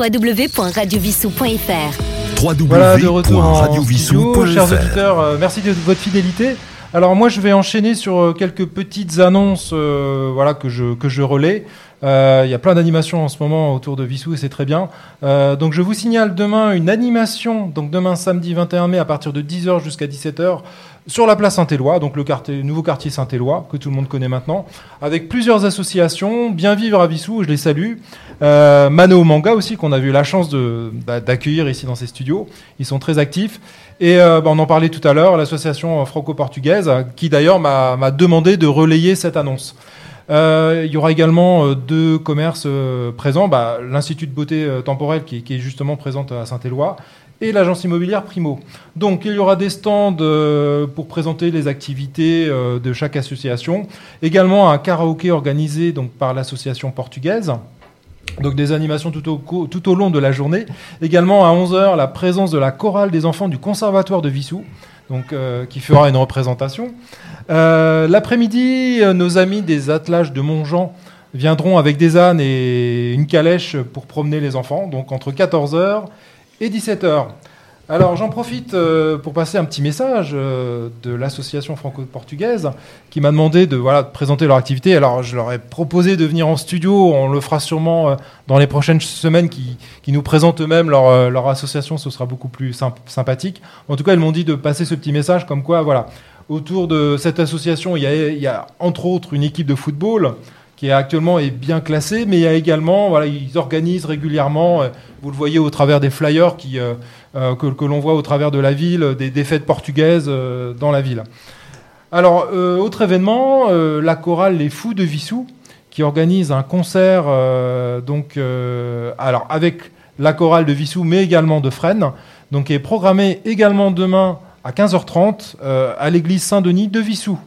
[SPEAKER 9] www.radiovissou.fr
[SPEAKER 8] www.radiovissou.fr.
[SPEAKER 1] Chers auditeurs, euh, merci de votre fidélité. Alors moi, je vais enchaîner sur euh, quelques petites annonces euh, voilà, que, je, que je relais. Euh, Il y a plein d'animations en ce moment autour de Vissou et c'est très bien. Euh, donc je vous signale demain une animation, donc demain samedi 21 mai à partir de 10h jusqu'à 17h sur la place Saint-Éloi, donc le nouveau quartier Saint-Éloi que tout le monde connaît maintenant, avec plusieurs associations, Bien Vivre à Vissou, je les salue, euh, Mano Manga aussi qu'on a eu la chance d'a- d'accueillir ici dans ces studios, ils sont très actifs. Et euh, bah, on en parlait tout à l'heure, l'association franco-portugaise, qui d'ailleurs m'a m'a demandé de relayer cette annonce. Euh, il y aura également euh, deux commerces euh, présents, bah, l'Institut de beauté euh, temporelle qui, qui est justement présente à Saint-Éloi et l'agence immobilière Primo. Donc il y aura des stands euh, pour présenter les activités euh, de chaque association, également un karaoké organisé donc par l'association portugaise. Donc des animations tout au, tout au long de la journée. Également à 11h, la présence de la chorale des enfants du Conservatoire de Vissou, donc, euh, qui fera une représentation. L'après-midi, nos amis des attelages de Montjean viendront avec des ânes et une calèche pour promener les enfants, donc entre 14h et 17h. Alors j'en profite euh, pour passer un petit message euh, de l'association franco-portugaise qui m'a demandé de, voilà, présenter leur activité. Alors je leur ai proposé de venir en studio, on le fera sûrement euh, dans les prochaines semaines, qui, qui nous présentent eux-mêmes leur, leur association, ce sera beaucoup plus symp- sympathique. En tout cas, ils m'ont dit de passer ce petit message comme quoi, voilà, autour de cette association, il y a, il y a entre autres une équipe de football qui actuellement est bien classée, mais il y a également, ils organisent régulièrement, euh, vous le voyez au travers des flyers euh, euh, que, l'on voit au travers de la ville, des, des fêtes portugaises dans la ville. Alors, autre événement, la chorale Les Fous de Vissou, qui organise un concert donc, avec la chorale de Vissou, mais également de Fresnes, donc qui est programmé également demain à 15h30 euh, à l'église Saint-Denis de Vissou.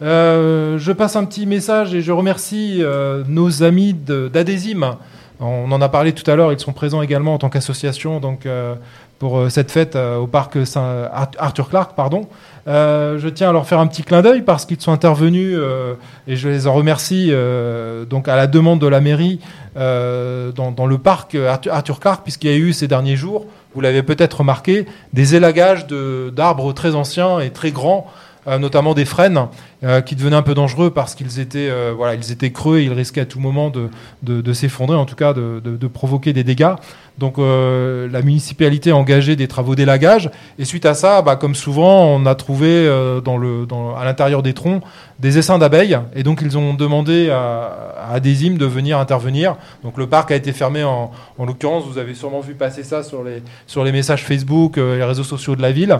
[SPEAKER 1] Euh, je passe un petit message et je remercie euh, nos amis d'Adésime. On en a parlé tout à l'heure, ils sont présents également en tant qu'association euh, pour cette fête au parc Saint- Ar- Arthur Clark. Pardon. Je tiens à leur faire un petit clin d'œil parce qu'ils sont intervenus et je les en remercie donc à la demande de la mairie dans, le parc Arthur, Clark puisqu'il y a eu ces derniers jours, vous l'avez peut-être remarqué, des élagages d'arbres très anciens et très grands notamment des frênes euh, qui devenaient un peu dangereux parce qu'ils étaient, euh, voilà, ils étaient creux et ils risquaient à tout moment de, de, de s'effondrer, en tout cas de, de- provoquer des dégâts. Donc euh, la municipalité a engagé des travaux d'élagage et suite à ça, bah, comme souvent, on a trouvé euh, dans le, dans, à l'intérieur des troncs des essaims d'abeilles et donc ils ont demandé à, à Adésime de venir intervenir. Donc le parc a été fermé en, en l'occurrence, vous avez sûrement vu passer ça sur les, sur les messages Facebook, euh, les réseaux sociaux de la ville.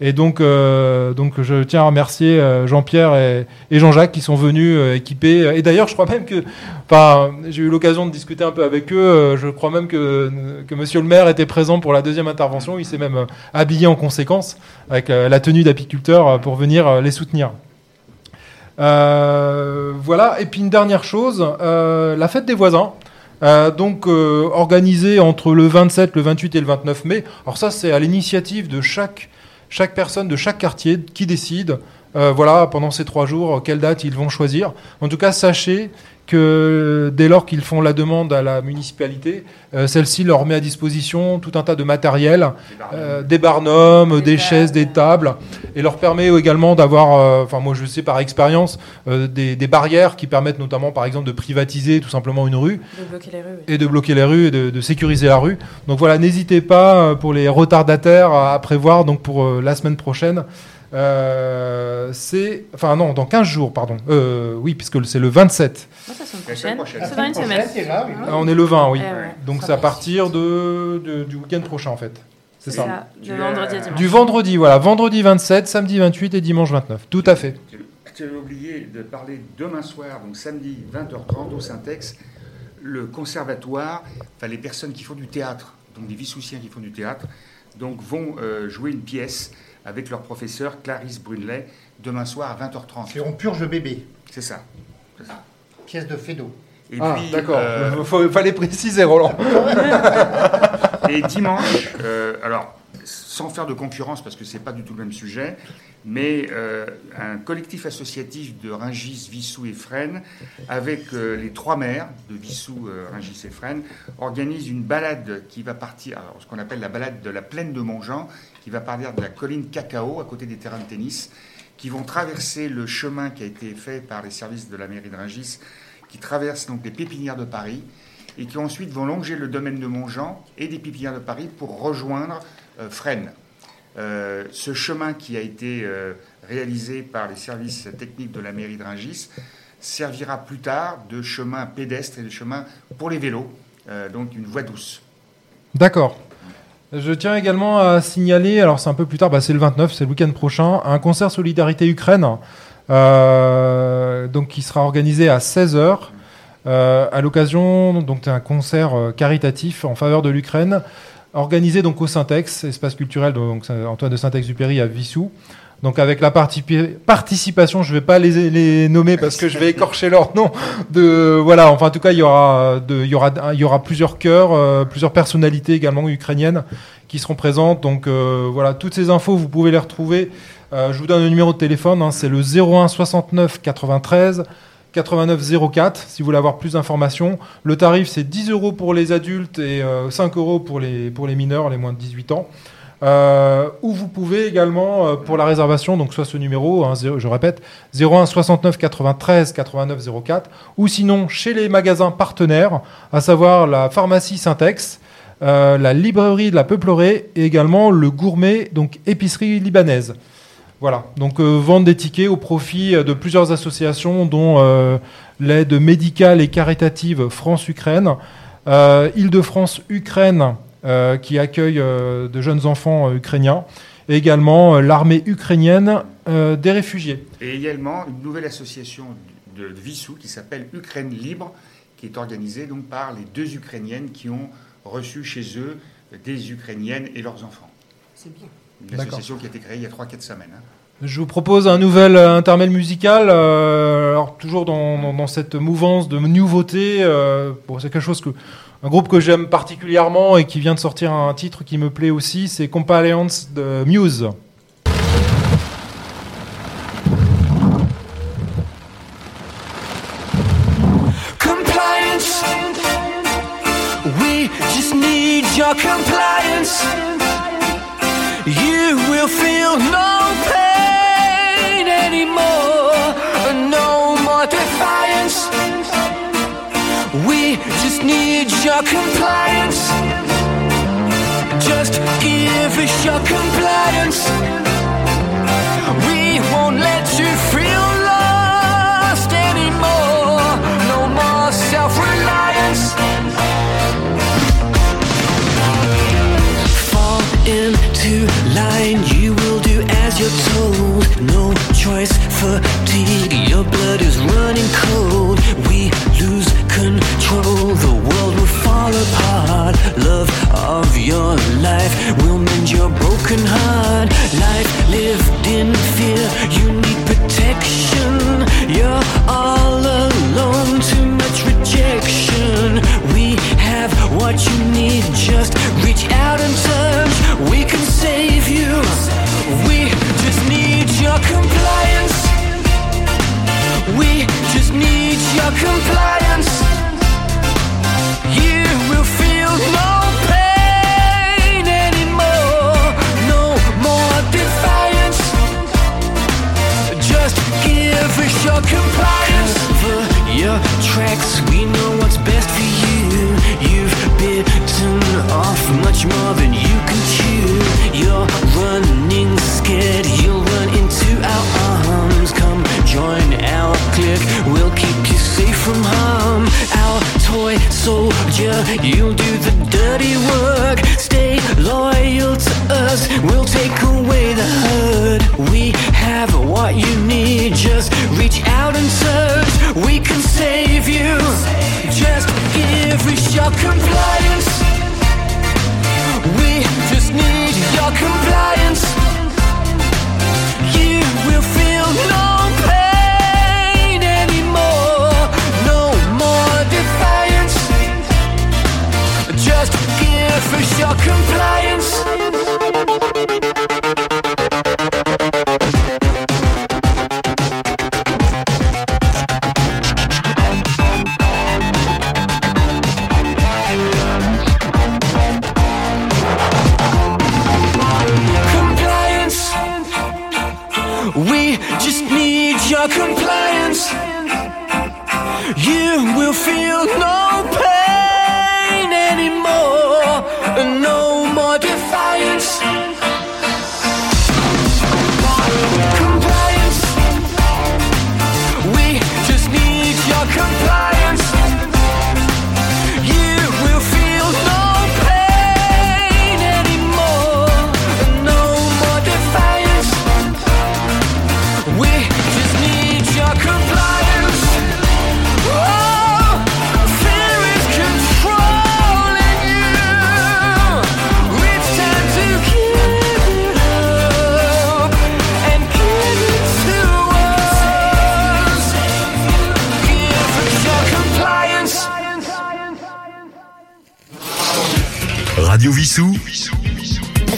[SPEAKER 1] Et donc, euh, donc je tiens à remercier euh, Jean-Pierre et, Jean-Jacques qui sont venus euh, équiper. Et d'ailleurs, je crois même que, enfin, j'ai eu l'occasion de discuter un peu avec eux. euh, je crois même que, que Monsieur le maire était présent pour la deuxième intervention. Il s'est même habillé en conséquence avec la tenue d'apiculteur pour venir les soutenir. Voilà. Et puis une dernière chose, la fête des voisins. Euh, donc euh, organisée entre le 27, le 28 et le 29 mai. Alors ça, c'est à l'initiative de chaque chaque personne de chaque quartier qui décide euh, voilà, pendant ces trois jours, quelle date ils vont choisir. En tout cas, sachez que dès lors qu'ils font la demande à la municipalité, euh, celle-ci leur met à disposition tout un tas de matériel, euh, des barnums, des,
[SPEAKER 3] Des
[SPEAKER 1] chaises, des tables, et leur permet également d'avoir, euh, enfin moi je sais par expérience, euh, des, des barrières qui permettent notamment par exemple de privatiser tout simplement une rue
[SPEAKER 3] De bloquer les rues. oui.
[SPEAKER 1] et de bloquer les rues et de, de sécuriser la rue. Donc voilà, n'hésitez pas euh, pour les retardataires à prévoir donc pour euh, la semaine prochaine. Euh, c'est enfin non, dans 15 jours pardon. Euh, oui, puisque c'est le 27.
[SPEAKER 3] Moi, c'est dans une semaine.
[SPEAKER 1] On est le 20, oui.
[SPEAKER 3] Eh ouais.
[SPEAKER 1] Donc c'est à partir de, de- du week-end prochain en fait. C'est ça.
[SPEAKER 2] Tu as-
[SPEAKER 3] vendredi à dimanche.
[SPEAKER 1] Du vendredi, voilà, vendredi 27, samedi 28 et dimanche 29. Tout à fait.
[SPEAKER 2] Tu avais oublié de parler demain soir, donc samedi 20h30 au Syntex, le conservatoire, enfin les personnes qui font du théâtre, donc des vissoussiens qui font du théâtre, donc vont euh, jouer une pièce avec leur professeur Clarisse Brunelet demain soir à 20h30.
[SPEAKER 5] C'est On purge bébé,
[SPEAKER 2] C'est ça. Ça.
[SPEAKER 5] pièce de Fédo.
[SPEAKER 2] Et
[SPEAKER 1] ah, d'accord.
[SPEAKER 2] euh,
[SPEAKER 1] fallait préciser, Roland.
[SPEAKER 2] Et dimanche, euh, alors sans faire de concurrence parce que c'est pas du tout le même sujet, mais euh, un collectif associatif de Ringis, Vissou et Fresnes, avec euh, les trois maires de Vissou, euh, Ringis et Fresnes, organise une balade qui va partir, alors, ce qu'on appelle la balade de la plaine de Montjean, qui va partir de la colline Cacao à côté des terrains de tennis, qui vont traverser le chemin qui a été fait par les services de la mairie de Ringis, qui traverse donc les pépinières de Paris et qui ensuite vont longer le domaine de Montjean et des pépinières de Paris pour rejoindre euh, Fresnes. Euh, ce chemin qui a été euh, réalisé par les services techniques de la mairie de Rungis servira plus tard de chemin pédestre et de chemin pour les vélos, donc une voie douce.
[SPEAKER 1] D'accord. Je tiens également à signaler, alors c'est un peu plus tard, bah, c'est le 29, c'est le week-end prochain, un concert Solidarité Ukraine, donc qui sera organisé à 16h. euh, à l'occasion donc d'un concert caritatif en faveur de l'Ukraine, organisé donc au Syntex, espace culturel donc Antoine de Saint-Exupéry à Vissou. Donc avec la participation, je vais pas les, nommer parce que je vais écorcher leur nom. De voilà, enfin en tout cas il y aura plusieurs chœurs, euh, plusieurs personnalités également ukrainiennes qui seront présentes. Donc euh, voilà, toutes ces infos vous pouvez les retrouver. Euh, je vous donne le numéro de téléphone, hein, c'est le 01 69 93 89 04 si vous voulez avoir plus d'informations. Le tarif c'est 10 euros pour les adultes et euh, 5 euros pour les, mineurs, les moins de 18 ans. Euh, ou vous pouvez également, euh, pour la réservation, donc soit ce numéro, hein, je répète, 01 69 93 89 04, ou sinon chez les magasins partenaires, à savoir la pharmacie Syntex, euh, la librairie de la Peuplerée et également le gourmet, donc épicerie libanaise. Voilà, donc euh, vendre des tickets au profit euh, de plusieurs associations, dont euh, l'aide médicale et caritative France-Ukraine, euh, Île-de-France-Ukraine, euh, qui accueille euh, de jeunes enfants euh, ukrainiens, et également euh, l'armée ukrainienne euh, des réfugiés.
[SPEAKER 2] Et également une nouvelle association de, de Vissou qui s'appelle Ukraine Libre, qui est organisée donc par les deux Ukrainiennes qui ont reçu chez eux des Ukrainiennes et leurs enfants.
[SPEAKER 4] C'est bien.
[SPEAKER 2] Une association qui a été créée il y a 3-4 semaines. hein.
[SPEAKER 1] Je vous propose un nouvel euh, intermède musical, euh, alors toujours dans, dans- dans cette mouvance de nouveauté. euh, bon, c'est quelque chose que un groupe que j'aime particulièrement et qui vient de sortir un titre qui me plaît aussi, c'est Compliance de Muse.
[SPEAKER 10] Compliance. We just need your compliance. You will feel no pain anymore. No more defiance. We just need your compliance. Just give us your compliance. You're told. No choice, fatigue, your blood is running cold. We lose control, the world will fall apart. Love of your life will mend your broken heart. Life lived in fear, you need protection. You're all alone, too much rejection. We have what you need, just reach out and touch. We can save you. We your compliance. We just need your compliance. You will feel no.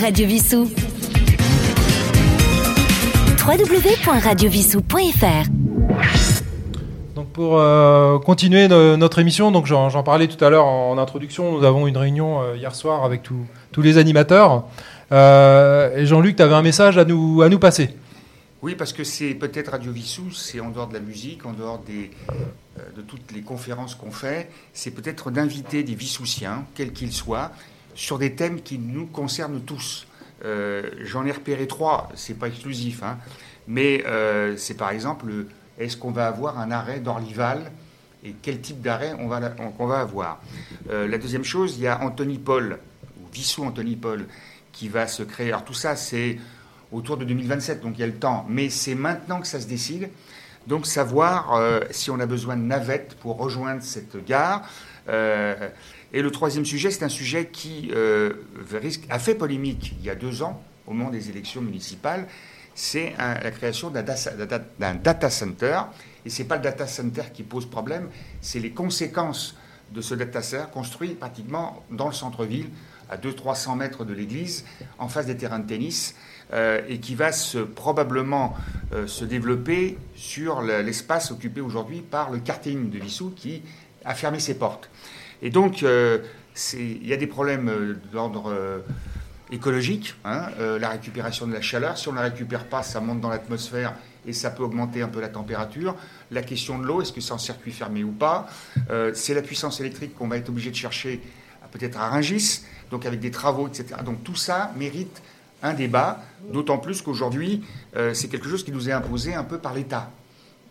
[SPEAKER 8] Radio Vissou.
[SPEAKER 9] www.radiovissou.fr
[SPEAKER 1] Donc pour euh, continuer no- notre émission, donc j'en j'en parlais tout à l'heure en, introduction, nous avons une réunion euh, hier soir avec tous- tous les animateurs. Euh, et Jean-Luc, tu avais un message à nous, à nous passer.
[SPEAKER 2] Oui, parce que c'est peut-être Radio Vissou, c'est en dehors de la musique, en dehors des, euh, de toutes les conférences qu'on fait, c'est peut-être d'inviter des Vissoussiens, quels qu'ils soient, sur des thèmes qui nous concernent tous. Euh, J'en ai repéré trois, c'est pas exclusif, hein, mais euh, c'est par exemple, est-ce qu'on va avoir un arrêt d'Orlival et quel type d'arrêt on va, avoir? Euh, la deuxième chose, il y a Anthony Paul, ou Vissou Anthony Paul, qui va se créer. Alors tout ça, c'est autour de 2027, donc il y a le temps. Mais c'est maintenant que ça se décide. Donc savoir si on a besoin de navettes pour rejoindre cette gare. Et le troisième sujet, c'est un sujet qui euh, risque, a fait polémique il y a deux ans, au moment des élections municipales. C'est la création d'un data, center. Et c'est pas le data center qui pose problème, c'est les conséquences de ce data center construit pratiquement dans le centre-ville, à 200-300 mètres de l'église, en face des terrains de tennis, euh, et qui va probablement euh, se développer sur le- l'espace occupé aujourd'hui par le karting de Vissou qui a fermé ses portes. Et donc, euh, il y a des problèmes euh, d'ordre euh, écologique, hein, la récupération de la chaleur. Si on ne la récupère pas, ça monte dans l'atmosphère et ça peut augmenter un peu la température. La question de l'eau, est-ce que c'est en circuit fermé ou pas C'est la puissance électrique qu'on va être obligé de chercher peut-être à Rungis, donc avec des travaux, etc. Donc tout ça mérite un débat, d'autant plus qu'aujourd'hui, c'est quelque chose qui nous est imposé un peu par l'État.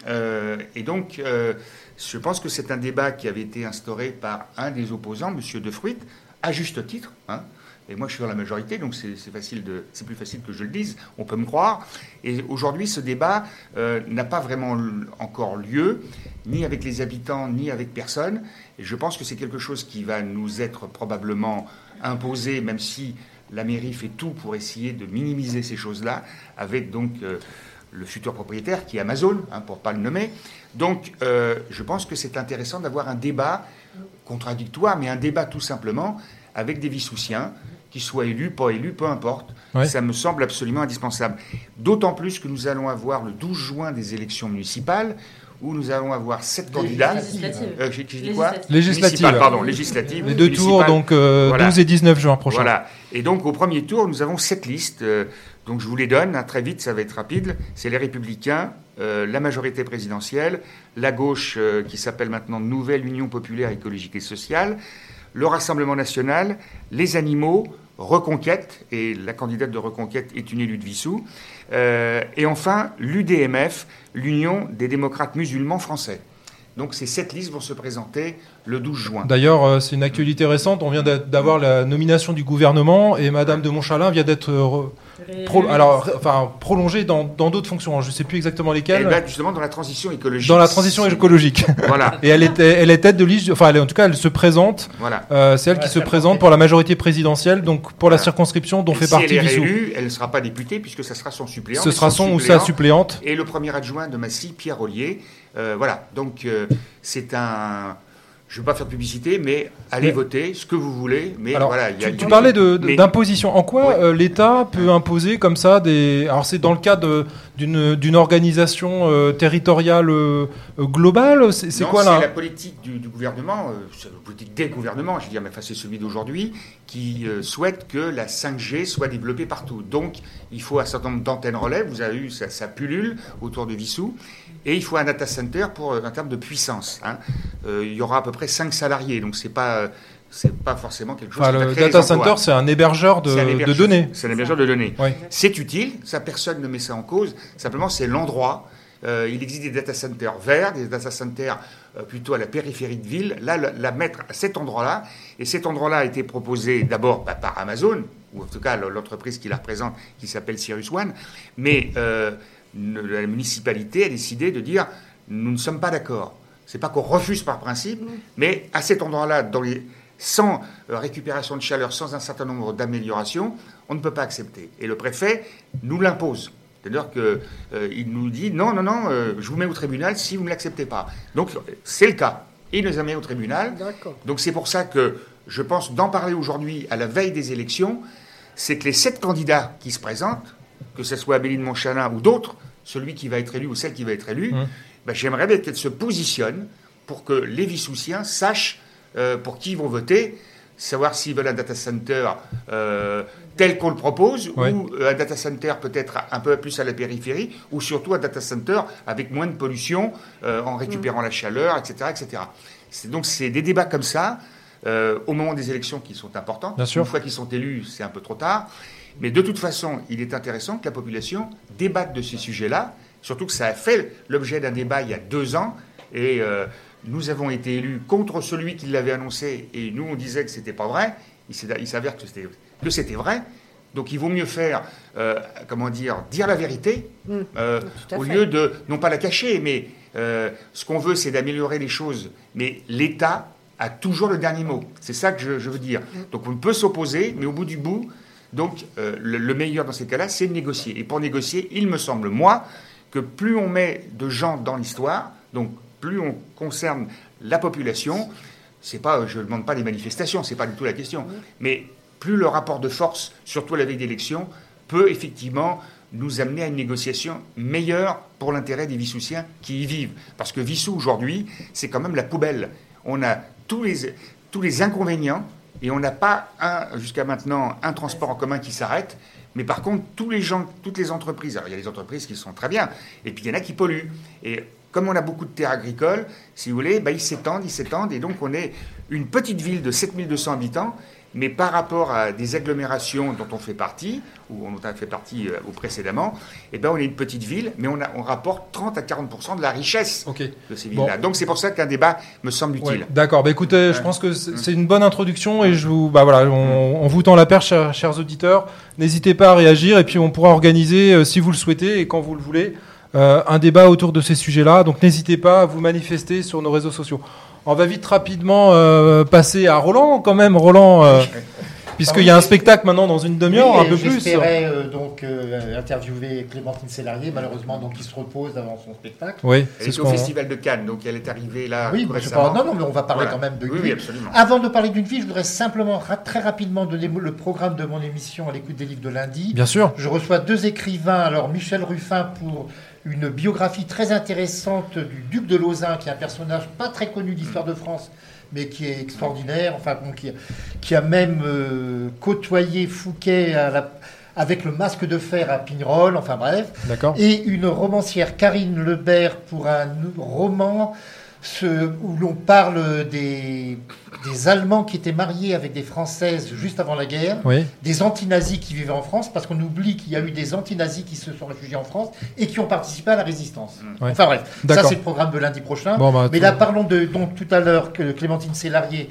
[SPEAKER 2] Euh, et donc, euh, je pense que c'est un débat qui avait été instauré par un des opposants, M. De Fruit, à juste titre. hein. Et moi, je suis dans la majorité, donc c'est plus facile que je le dise. On peut me croire. Et aujourd'hui, ce débat euh, n'a pas vraiment encore lieu, ni avec les habitants, ni avec personne. Et je pense que c'est quelque chose qui va nous être probablement imposé, même si la mairie fait tout pour essayer de minimiser ces choses-là, avec donc le futur propriétaire qui est Amazon, hein, pour pas le nommer. Donc, euh, je pense que c'est intéressant d'avoir un débat contradictoire, mais un débat tout simplement avec des Vissoussiens, qu'ils soient élus, pas élus, peu importe.
[SPEAKER 1] Ouais.
[SPEAKER 2] Ça me semble absolument indispensable. D'autant plus que nous allons avoir le 12 juin des élections municipales, où nous allons avoir sept candidats.
[SPEAKER 3] Législatives.
[SPEAKER 2] Euh, quoi
[SPEAKER 1] Législatives.
[SPEAKER 2] Pardon, législatives.
[SPEAKER 1] Les deux tours, donc euh,
[SPEAKER 2] Voilà.
[SPEAKER 1] 12 et 19 juin prochain.
[SPEAKER 2] Voilà. Et donc, au premier tour, nous avons sept listes. euh, donc, je vous les donne hein, très vite, ça va être rapide. C'est les Républicains, euh, la majorité présidentielle, la gauche euh, qui s'appelle maintenant Nouvelle Union populaire écologique et sociale, le Rassemblement national, les animaux, Reconquête, et la candidate de Reconquête est une élue de Vissou, euh, et enfin l'UDMF, l'Union des démocrates musulmans français. Donc ces sept listes vont se présenter le 12 juin.
[SPEAKER 1] D'ailleurs, c'est une actualité récente. On vient d'a- d'avoir la nomination du gouvernement et Madame de Montchalin vient d'être re- pro- alors, enfin, prolongée dans dans d'autres fonctions. Je ne sais plus exactement
[SPEAKER 2] Et
[SPEAKER 1] lesquelles.
[SPEAKER 2] là, justement, dans la transition écologique.
[SPEAKER 1] Dans la transition écologique.
[SPEAKER 2] Voilà,
[SPEAKER 1] Et elle est, elle est tête de liste. Enfin, elle en tout cas, elle se présente.
[SPEAKER 2] voilà.
[SPEAKER 1] euh, c'est elle qui se présente pour la majorité présidentielle, donc pour la circonscription dont
[SPEAKER 2] Et
[SPEAKER 1] fait
[SPEAKER 2] si
[SPEAKER 1] partie
[SPEAKER 2] elle est réélue, elle ne sera pas députée puisque ça sera son suppléant.
[SPEAKER 1] Ce sera son ou sa
[SPEAKER 2] suppléant
[SPEAKER 1] suppléante.
[SPEAKER 2] Et le premier adjoint de Massy, Pierre Ollier. Euh, voilà, donc euh, c'est un. Je ne veux pas faire de publicité, mais allez voter ce que vous voulez. Mais
[SPEAKER 1] Alors,
[SPEAKER 2] voilà, il y a
[SPEAKER 1] tu, parlais d'imposition. En quoi euh, l'État peut imposer comme ça des. Alors, c'est dans le cadre de- d'une organisation euh, territoriale euh, euh, globale C'est c'est quoi
[SPEAKER 2] C'est
[SPEAKER 1] là
[SPEAKER 2] la politique du, du gouvernement, euh, c'est la politique des gouvernements, je veux dire, mais enfin, c'est celui d'aujourd'hui, qui euh, souhaite que la 5G soit développée partout. Donc, il faut un certain nombre d'antennes relais, vous avez eu, ça, ça pullule autour de Vissou, et il faut un data center pour, euh, en termes de puissance. hein. Euh, il y aura à peu près 5 salariés, donc c'est pas, euh, c'est pas forcément quelque chose
[SPEAKER 1] Enfin,
[SPEAKER 2] qui
[SPEAKER 1] le data center, c'est un hébergeur de, données.
[SPEAKER 2] C'est un hébergeur de données.
[SPEAKER 1] Oui.
[SPEAKER 2] C'est utile, ça personne ne met ça en cause, simplement c'est l'endroit. Euh, il existe des data centers verts, des data centers euh, plutôt à la périphérie de ville. Là, la, la mettre à cet endroit-là, et cet endroit-là a été proposé d'abord bah, par Amazon, ou en tout cas l'entreprise qui la représente, qui s'appelle Cyrus One, mais euh, la municipalité a décidé de dire nous ne sommes pas d'accord. C'est pas qu'on refuse par principe, mais à cet endroit-là, dans les sans euh, récupération de chaleur, sans un certain nombre d'améliorations, on ne peut pas accepter. Et le préfet nous l'impose. C'est-à-dire qu'il nous dit non, non, non, euh, je vous mets au tribunal si vous ne l'acceptez pas. Donc c'est le cas. Il nous a mis au tribunal. Donc c'est pour ça que je pense d'en parler aujourd'hui à la veille des élections, c'est que les sept candidats qui se présentent, que ce soit Abéline Monchalin ou d'autres, celui qui va être élu ou celle qui va être élue,
[SPEAKER 1] Mmh.
[SPEAKER 2] ben, j'aimerais bien qu'elle se positionne pour que les Vissoussiens sachent euh, pour qui ils vont voter, savoir s'ils veulent un data center euh, tel qu'on le propose,
[SPEAKER 1] Ouais.
[SPEAKER 2] ou euh, un data center peut-être un peu plus à la périphérie, ou surtout un data center avec moins de pollution euh, en récupérant la chaleur, etc. etc. C'est, donc c'est des débats comme ça, euh, au moment des élections qui sont importantes.
[SPEAKER 1] Bien sûr.
[SPEAKER 2] Une fois qu'ils sont élus, c'est un peu trop tard. Mais de toute façon, il est intéressant que la population débatte de ces sujets-là, surtout que ça a fait l'objet d'un débat il y a deux ans, et euh, nous avons été élus contre celui qui l'avait annoncé, et nous on disait que c'était pas vrai. Il, s'avère que c'était, vrai. Donc il vaut mieux faire, euh, comment dire, dire la vérité,
[SPEAKER 4] Mm.
[SPEAKER 2] euh, au
[SPEAKER 4] fait.
[SPEAKER 2] lieu de, non pas la cacher, mais euh, ce qu'on veut, c'est d'améliorer les choses. Mais l'État a toujours le dernier mot. C'est ça que je, je veux dire. Donc on peut s'opposer, mais au bout du bout, donc euh, le, le meilleur dans ces cas-là, c'est de négocier. Et pour négocier, il me semble, moi, que plus on met de gens dans l'histoire, donc plus on concerne la population, c'est pas, je ne demande pas des manifestations, c'est pas du tout la question, mais plus le rapport de force, surtout à la veille d'élection, peut effectivement nous amener à une négociation meilleure pour l'intérêt des Vissoussiens qui y vivent. Parce que Vissou, aujourd'hui, c'est quand même la poubelle. On a tous les, tous les inconvénients et on n'a pas, jusqu'à maintenant, un transport en commun qui s'arrête. Mais par contre, tous les gens, toutes les entreprises, alors il y a des entreprises qui sont très bien, et puis il y en a qui polluent. Et comme on a beaucoup de terres agricoles, si vous voulez, bah, ils s'étendent, ils s'étendent, et donc on est une petite ville de 7200 habitants, mais par rapport à des agglomérations dont on fait partie, ou on a fait partie euh, précédemment, eh ben on est une petite ville, mais on, a- on rapporte 30 à 40 de la richesse de ces
[SPEAKER 1] Bon.
[SPEAKER 2] villes-là. Donc c'est pour ça qu'un débat me semble
[SPEAKER 1] Ouais,
[SPEAKER 2] utile.
[SPEAKER 1] D'accord. Bah écoutez, je pense que c'est c'est une bonne introduction et je vous, bah voilà, on, on vous tend la perche, chers, chers auditeurs. N'hésitez pas à réagir et puis on pourra organiser, euh, si vous le souhaitez et quand vous le voulez, euh, un débat autour de ces sujets-là. Donc n'hésitez pas à vous manifester sur nos réseaux sociaux. On va vite rapidement euh, passer à Roland quand même, Roland, euh, puisqu'il y a un spectacle maintenant dans une demi-heure,
[SPEAKER 5] Oui,
[SPEAKER 1] un peu plus.
[SPEAKER 5] J'espérais euh, donc euh, interviewer Clémentine Sélarié, malheureusement donc il se repose avant son spectacle.
[SPEAKER 1] Oui,
[SPEAKER 2] Elle
[SPEAKER 1] c'est
[SPEAKER 2] est
[SPEAKER 1] ce
[SPEAKER 2] au. Festival de Cannes, donc elle est arrivée là
[SPEAKER 5] oui, mais non, non, mais on va parler
[SPEAKER 2] Voilà.
[SPEAKER 5] quand même de
[SPEAKER 2] Oui,
[SPEAKER 5] lui.
[SPEAKER 2] oui, absolument.
[SPEAKER 5] Avant de parler d'une fille, je voudrais simplement ra- très rapidement donner le programme de mon émission à l'écoute des livres de lundi.
[SPEAKER 1] Bien sûr.
[SPEAKER 5] Je reçois deux écrivains, alors Michel Ruffin pour une biographie très intéressante du duc de Lauzun, qui est un personnage pas très connu de l'histoire de France, mais qui est extraordinaire, enfin bon, qui, qui a même euh, côtoyé Fouquet à la- avec le masque de fer à Pignerol, enfin bref.
[SPEAKER 1] D'accord.
[SPEAKER 5] Et une romancière, Karine Lebert, pour un roman ce- où l'on parle des, des Allemands qui étaient mariés avec des Françaises juste avant la guerre,
[SPEAKER 1] Oui.
[SPEAKER 5] des antinazis qui vivaient en France, parce qu'on oublie qu'il y a eu des antinazis qui se sont réfugiés en France et qui ont participé à la résistance.
[SPEAKER 1] Ouais.
[SPEAKER 5] Enfin bref, ça c'est le programme de lundi prochain.
[SPEAKER 1] Bon, bah,
[SPEAKER 5] Mais là, parlons de donc tout à l'heure que Clémentine Sélarié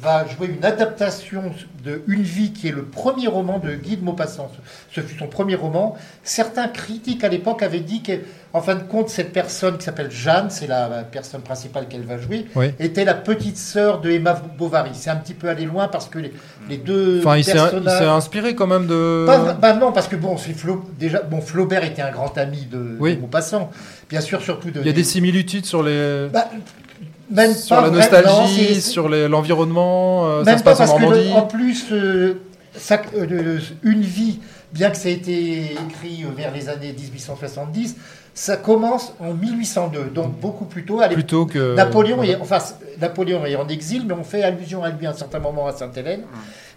[SPEAKER 5] va jouer une adaptation de Une vie qui est le premier roman de Guy de Maupassant. Ce fut son premier roman. Certains critiques à l'époque avaient dit que, en fin de compte, cette personne qui s'appelle Jeanne, c'est la personne principale qu'elle va jouer,
[SPEAKER 1] Oui.
[SPEAKER 5] était la petite sœur de Emma Bovary. C'est un petit peu allé loin parce que les, les deux
[SPEAKER 1] Enfin, il s'est il
[SPEAKER 5] personnages...
[SPEAKER 1] s'est inspiré quand même de.
[SPEAKER 5] Pas bah non, parce que bon, c'est déjà, bon, Flaubert était un grand ami de,
[SPEAKER 1] Oui.
[SPEAKER 5] de Maupassant. Bien sûr, surtout de.
[SPEAKER 1] Il y a des similitudes sur les.
[SPEAKER 5] Bah, même
[SPEAKER 1] sur
[SPEAKER 5] pas
[SPEAKER 1] la
[SPEAKER 5] vrai- non,
[SPEAKER 1] nostalgie,
[SPEAKER 5] c'est-
[SPEAKER 1] sur l'environnement, euh, ça
[SPEAKER 5] Même
[SPEAKER 1] se
[SPEAKER 5] pas
[SPEAKER 1] passe en
[SPEAKER 5] parce que
[SPEAKER 1] Normandie.
[SPEAKER 5] le- en plus, euh, ça- euh, une vie, bien que ça ait été écrit euh, vers les années 1870, ça commence en 1802, donc beaucoup plus tôt. À
[SPEAKER 1] Plutôt que.
[SPEAKER 5] Napoléon, est, enfin, Napoléon est en exil, mais on fait allusion à lui à un certain moment à Sainte-Hélène.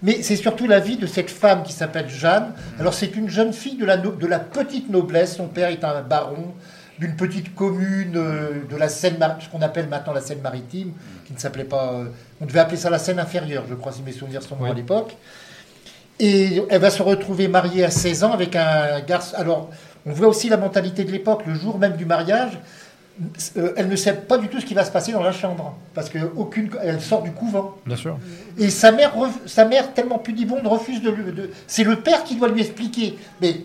[SPEAKER 5] Mais c'est surtout la vie de cette femme qui s'appelle Jeanne. Alors c'est une jeune fille de la, no- de la petite noblesse. Son père est un baron d'une petite commune euh, de la Seine, ce qu'on appelle maintenant la Seine-Maritime, qui ne s'appelait pas. euh, on devait appeler ça la Seine inférieure, je crois, si mes souvenirs sont bons
[SPEAKER 1] Oui.
[SPEAKER 5] à l'époque. Et elle va se retrouver mariée à 16 ans avec un garçon. Alors, on voit aussi la mentalité de l'époque. Le jour même du mariage, euh, elle ne sait pas du tout ce qui va se passer dans la chambre. Parce qu'elle elle sort du couvent.
[SPEAKER 1] Bien sûr.
[SPEAKER 5] Et sa mère, ref- sa mère tellement pudibonde, refuse de lui. de- C'est le père qui doit lui expliquer, mais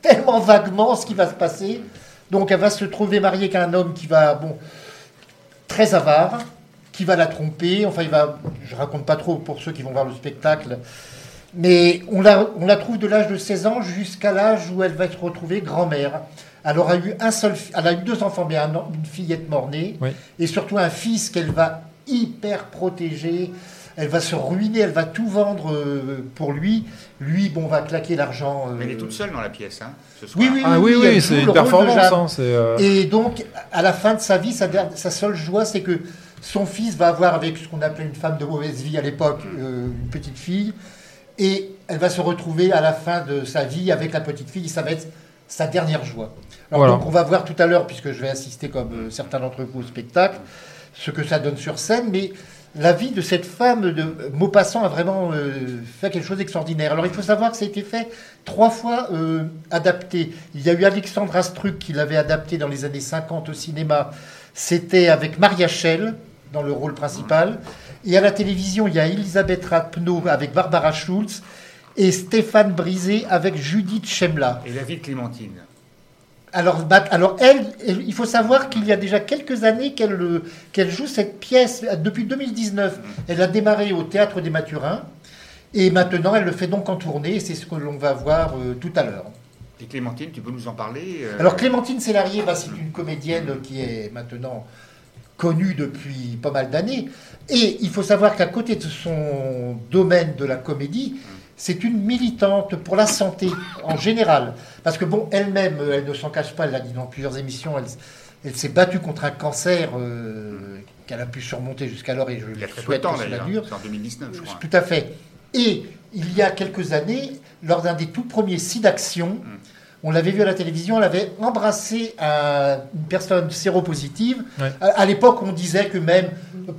[SPEAKER 5] tellement vaguement ce qui va se passer. Donc elle va se trouver mariée avec un homme qui va, bon, très avare, qui va la tromper. Enfin, il va. Je raconte pas trop pour ceux qui vont voir le spectacle. Mais on la, on la trouve de l'âge de 16 ans jusqu'à l'âge où elle va se retrouver grand-mère. Elle aura eu un seul, elle a eu deux enfants, mais un une fillette mort-née,
[SPEAKER 1] Oui.
[SPEAKER 5] et surtout un fils qu'elle va hyper protéger. Elle va se ruiner, elle va tout vendre euh, pour lui. Lui, bon, va claquer l'argent. euh,
[SPEAKER 2] Mais elle est toute seule dans la pièce, hein, ce soir.
[SPEAKER 5] Oui, oui,
[SPEAKER 1] Ah oui, oui, c'est une performance. Hein, euh,
[SPEAKER 5] Et donc, à la fin de sa vie, sa, seule joie, c'est que son fils va avoir avec ce qu'on appelait une femme de mauvaise vie à l'époque, euh, une petite fille, et elle va se retrouver à la fin de sa vie avec la petite fille, ça va être sa dernière joie. Alors
[SPEAKER 1] Voilà.
[SPEAKER 5] donc, on va voir tout à l'heure, puisque je vais assister comme euh, certains d'entre vous au spectacle, ce que ça donne sur scène, mais la vie de cette femme de Maupassant a vraiment euh, fait quelque chose d'extraordinaire. Alors il faut savoir que ça a été fait trois fois euh, adapté. Il y a eu Alexandre Astruc qui l'avait adapté dans les années 50 au cinéma. C'était avec Maria Schell dans le rôle principal. Et à la télévision, il y a Elisabeth Rapneau avec Barbara Schulz et Stéphane Brisé avec Judith Chemla.
[SPEAKER 2] Et la vie de Clémentine.
[SPEAKER 5] Alors, alors elle, il faut savoir qu'il y a déjà quelques années qu'elle euh, qu'elle joue cette pièce. euh, Depuis 2019, elle a démarré au Théâtre des Mathurins. Et maintenant, elle le fait donc en tournée. et C'est ce que l'on va voir euh, tout à l'heure.
[SPEAKER 2] Et Clémentine, tu peux nous en parler euh,
[SPEAKER 5] Alors, Clémentine Sélarié, bah, c'est une comédienne qui est maintenant connue depuis pas mal d'années. Et il faut savoir qu'à côté de son domaine de la comédie, c'est une militante pour la santé en général. Parce que, bon, elle-même, elle ne s'en cache pas, elle l'a dit dans plusieurs émissions, elle, elle s'est battue contre un cancer euh, qu'elle a pu surmonter jusqu'alors, et je
[SPEAKER 2] Il y a
[SPEAKER 5] lui
[SPEAKER 2] très peu de
[SPEAKER 5] souhaite
[SPEAKER 2] temps
[SPEAKER 5] que cela
[SPEAKER 2] d'ailleurs.
[SPEAKER 5] dure.
[SPEAKER 2] C'est en 2019, je crois.
[SPEAKER 5] Tout à fait. Et il y a quelques années, lors d'un des tout premiers sites d'action, on l'avait vu à la télévision, elle avait embrassé un- une personne séropositive.
[SPEAKER 1] Ouais.
[SPEAKER 5] À, à l'époque, on disait que même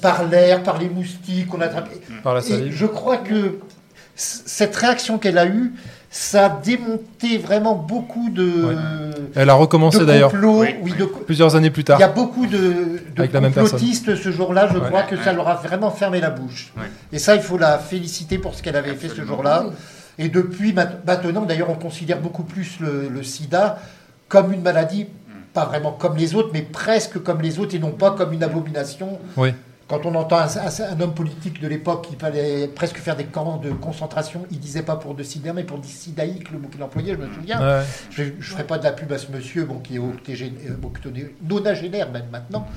[SPEAKER 5] par l'air, par les moustiques, on attrapait.
[SPEAKER 1] Par la
[SPEAKER 5] Et
[SPEAKER 1] salive.
[SPEAKER 5] je crois que cette réaction qu'elle a eue, ça a démonté vraiment beaucoup de,
[SPEAKER 1] Ouais. Elle a recommencé d'ailleurs.
[SPEAKER 2] Oui,
[SPEAKER 5] oui,
[SPEAKER 1] plusieurs années plus
[SPEAKER 5] il
[SPEAKER 1] tard.
[SPEAKER 5] y a beaucoup de, de
[SPEAKER 1] Avec la même personne.
[SPEAKER 5] complotistes ce jour-là, je
[SPEAKER 1] Ouais.
[SPEAKER 5] crois que ça leur a vraiment fermé la bouche.
[SPEAKER 2] Ouais.
[SPEAKER 5] Et ça, il faut la féliciter pour ce qu'elle avait fait ce jour-là. Et depuis maintenant, d'ailleurs, on considère beaucoup plus le, le sida comme une maladie, pas vraiment comme les autres, mais presque comme les autres et non pas comme une abomination.
[SPEAKER 1] Oui.
[SPEAKER 5] Quand on entend un, un- un homme politique de l'époque qui fallait presque faire des camps de concentration, il disait pas pour de sida, mais pour sidaïque, le mot qu'il employait, je me souviens.
[SPEAKER 1] Ouais.
[SPEAKER 5] Je ne ferai pas de la pub à ce monsieur, bon, qui est octogé- euh, octoné- nonagénaire même maintenant.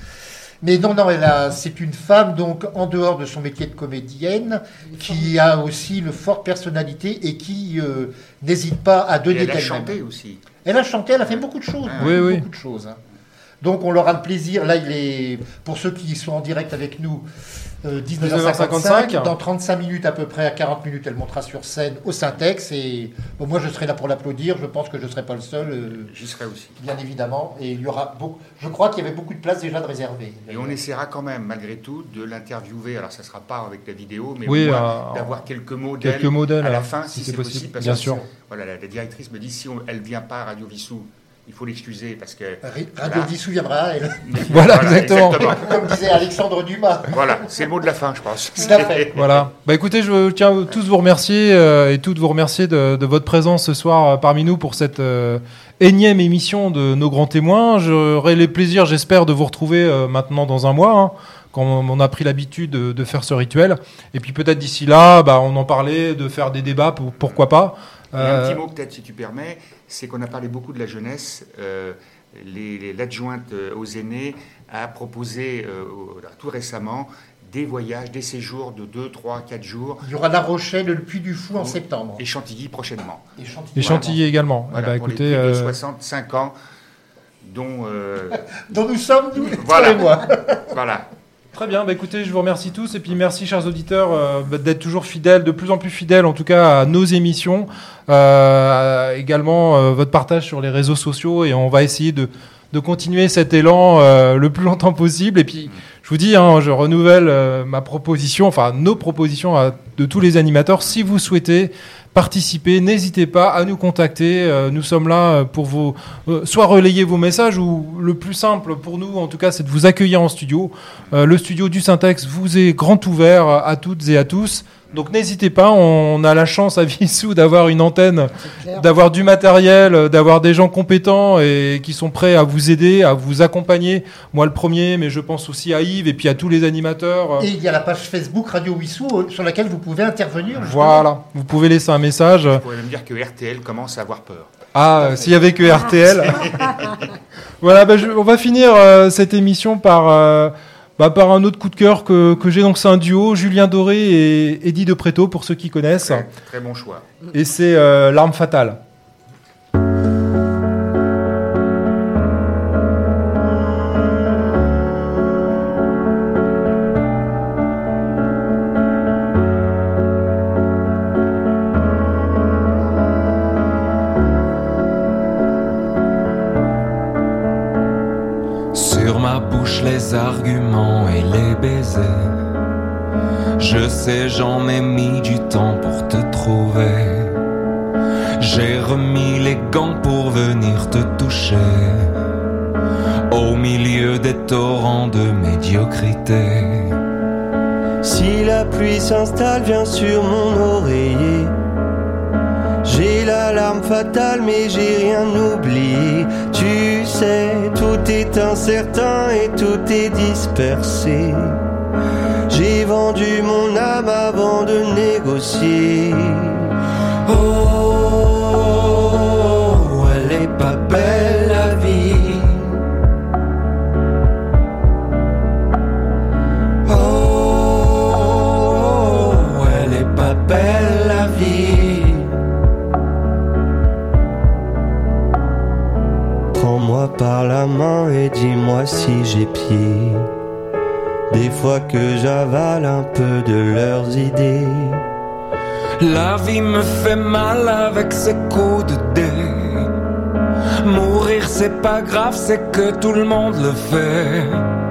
[SPEAKER 5] Mais non, non, elle a- c'est une femme, donc, en dehors de son métier de comédienne, qui a aussi une forte personnalité et qui euh, n'hésite pas à
[SPEAKER 2] Et
[SPEAKER 5] donner
[SPEAKER 2] elle a chanté aussi.
[SPEAKER 5] Elle a chanté, elle a fait beaucoup de choses.
[SPEAKER 2] Ah,
[SPEAKER 5] beaucoup,
[SPEAKER 1] oui, oui.
[SPEAKER 5] beaucoup de choses. hein. Donc on aura le plaisir, là il est, pour ceux qui sont en direct avec nous, euh, 19h55,
[SPEAKER 1] 19h55.
[SPEAKER 5] dans 35 minutes à peu près, à 40 minutes, elle montera sur scène au Syntex, et bon, moi je serai là pour l'applaudir, je pense que je ne serai pas le seul, euh,
[SPEAKER 2] J'y serai aussi.
[SPEAKER 5] bien évidemment, et il y aura beaucoup, je crois qu'il y avait beaucoup de places déjà de réservées.
[SPEAKER 2] Et on essaiera quand même, malgré tout, de l'interviewer. Alors, ça ne sera pas avec la vidéo, mais
[SPEAKER 1] Oui, euh,
[SPEAKER 2] d'avoir quelques mots d'elle
[SPEAKER 1] Quelques mots d'elle,
[SPEAKER 2] à la
[SPEAKER 1] alors,
[SPEAKER 2] fin, si, c'est possible. parce
[SPEAKER 1] Bien
[SPEAKER 2] que,
[SPEAKER 1] sûr.
[SPEAKER 2] Voilà, la, la directrice me dit si on- elle ne vient pas à Radio Vissou, il faut l'excuser parce que.
[SPEAKER 5] Radio
[SPEAKER 2] Voilà.
[SPEAKER 5] Vissou viendra, elle.
[SPEAKER 1] Voilà, exactement.
[SPEAKER 5] comme disait Alexandre Dumas.
[SPEAKER 2] Voilà, c'est le mot de la fin, je pense.
[SPEAKER 5] Tout à fait.
[SPEAKER 1] Voilà. Bah écoutez, je tiens à tous vous remercier euh, et toutes vous remercier de, de votre présence ce soir euh, parmi nous pour cette euh, énième émission de nos grands témoins. J'aurai les plaisirs, j'espère, de vous retrouver euh, maintenant dans un mois. hein, quand on a pris l'habitude de, de faire ce rituel. Et puis peut-être d'ici là, bah, on en parlait, de faire des débats, pour- pourquoi pas.
[SPEAKER 2] Et un petit mot peut-être, si tu permets, c'est qu'on a parlé beaucoup de la jeunesse. Euh, les- les- L'adjointe euh, aux aînés a proposé euh, tout récemment des voyages, des séjours de 2, 3, 4 jours
[SPEAKER 5] Il y aura La Rochelle, le Puy du Fou en septembre.
[SPEAKER 2] et Chantilly prochainement.
[SPEAKER 5] Et Chantilly.
[SPEAKER 1] et Chantilly également.
[SPEAKER 2] Voilà,
[SPEAKER 1] Eh bah,
[SPEAKER 2] pour les
[SPEAKER 1] écoutez,
[SPEAKER 2] plus de
[SPEAKER 1] euh,
[SPEAKER 2] 65 ans, dont... euh,
[SPEAKER 5] Dont nous sommes, nous,
[SPEAKER 2] Voilà.
[SPEAKER 5] toi et moi.
[SPEAKER 2] voilà.
[SPEAKER 1] Très bien, bah écoutez, je vous remercie tous et puis merci chers auditeurs euh, bah, d'être toujours fidèles, de plus en plus fidèles en tout cas à nos émissions, euh, également euh, votre partage sur les réseaux sociaux et on va essayer de, de continuer cet élan euh, le plus longtemps possible et puis je vous dis, hein, je renouvelle ma proposition, enfin nos propositions à, de tous les animateurs, si vous souhaitez participer, n'hésitez pas à nous contacter, euh, nous sommes là euh, pour vous euh, soit relayer vos messages ou le plus simple pour nous en tout cas c'est de vous accueillir en studio. Le studio du Syntax vous est grand ouvert à toutes et à tous. Donc n'hésitez pas, on a la chance à Vissou d'avoir une antenne, d'avoir du matériel, d'avoir des gens compétents et qui sont prêts à vous aider, à vous accompagner. Moi le premier, mais je pense aussi à Yves et puis à tous les animateurs.
[SPEAKER 5] Et il y a la page Facebook Radio Wissou euh, sur laquelle vous pouvez intervenir. justement.
[SPEAKER 1] Voilà, vous pouvez laisser un message.
[SPEAKER 2] Je pourrais même dire que RTL commence à avoir peur.
[SPEAKER 1] Ah, s'il y avait que RTL. voilà, bah, je- on va finir euh, cette émission par, euh, bah, par un autre coup de cœur que, que j'ai. Donc, c'est un duo, Julien Doré et Eddie De Preto, pour ceux qui connaissent.
[SPEAKER 2] Très, très bon choix.
[SPEAKER 1] Et c'est euh, L'arme fatale.
[SPEAKER 10] J'en ai mis du temps pour te trouver. J'ai remis les gants pour venir te toucher. Au milieu des torrents de médiocrité.
[SPEAKER 7] Si la pluie s'installe, viens sur mon oreiller. J'ai l'alarme fatale, mais j'ai rien oublié. Tu sais, tout est incertain et tout est dispersé. J'ai vendu mon négocier. Oh, elle est pas belle la vie. Oh, elle est pas belle la vie. Prends-moi par la main et dis-moi si j'ai pied. Des fois que j'avale un peu de leurs idées.
[SPEAKER 10] La vie me fait mal avec ses coups de dé. Mourir c'est pas grave, c'est que tout le monde le fait.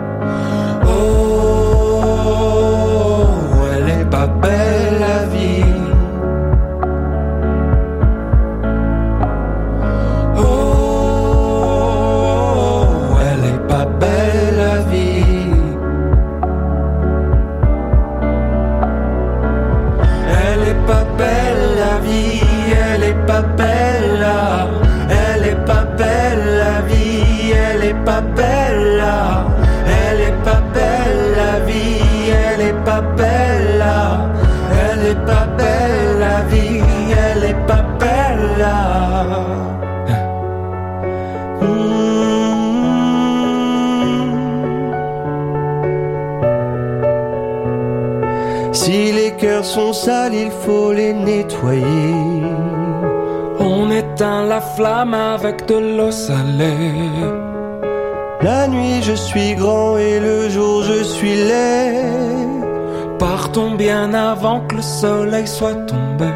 [SPEAKER 7] Sales, il faut les nettoyer.
[SPEAKER 10] On éteint la flamme avec de l'eau salée.
[SPEAKER 7] La nuit je suis grand et le jour je suis laid.
[SPEAKER 10] Partons bien avant que le soleil soit tombé.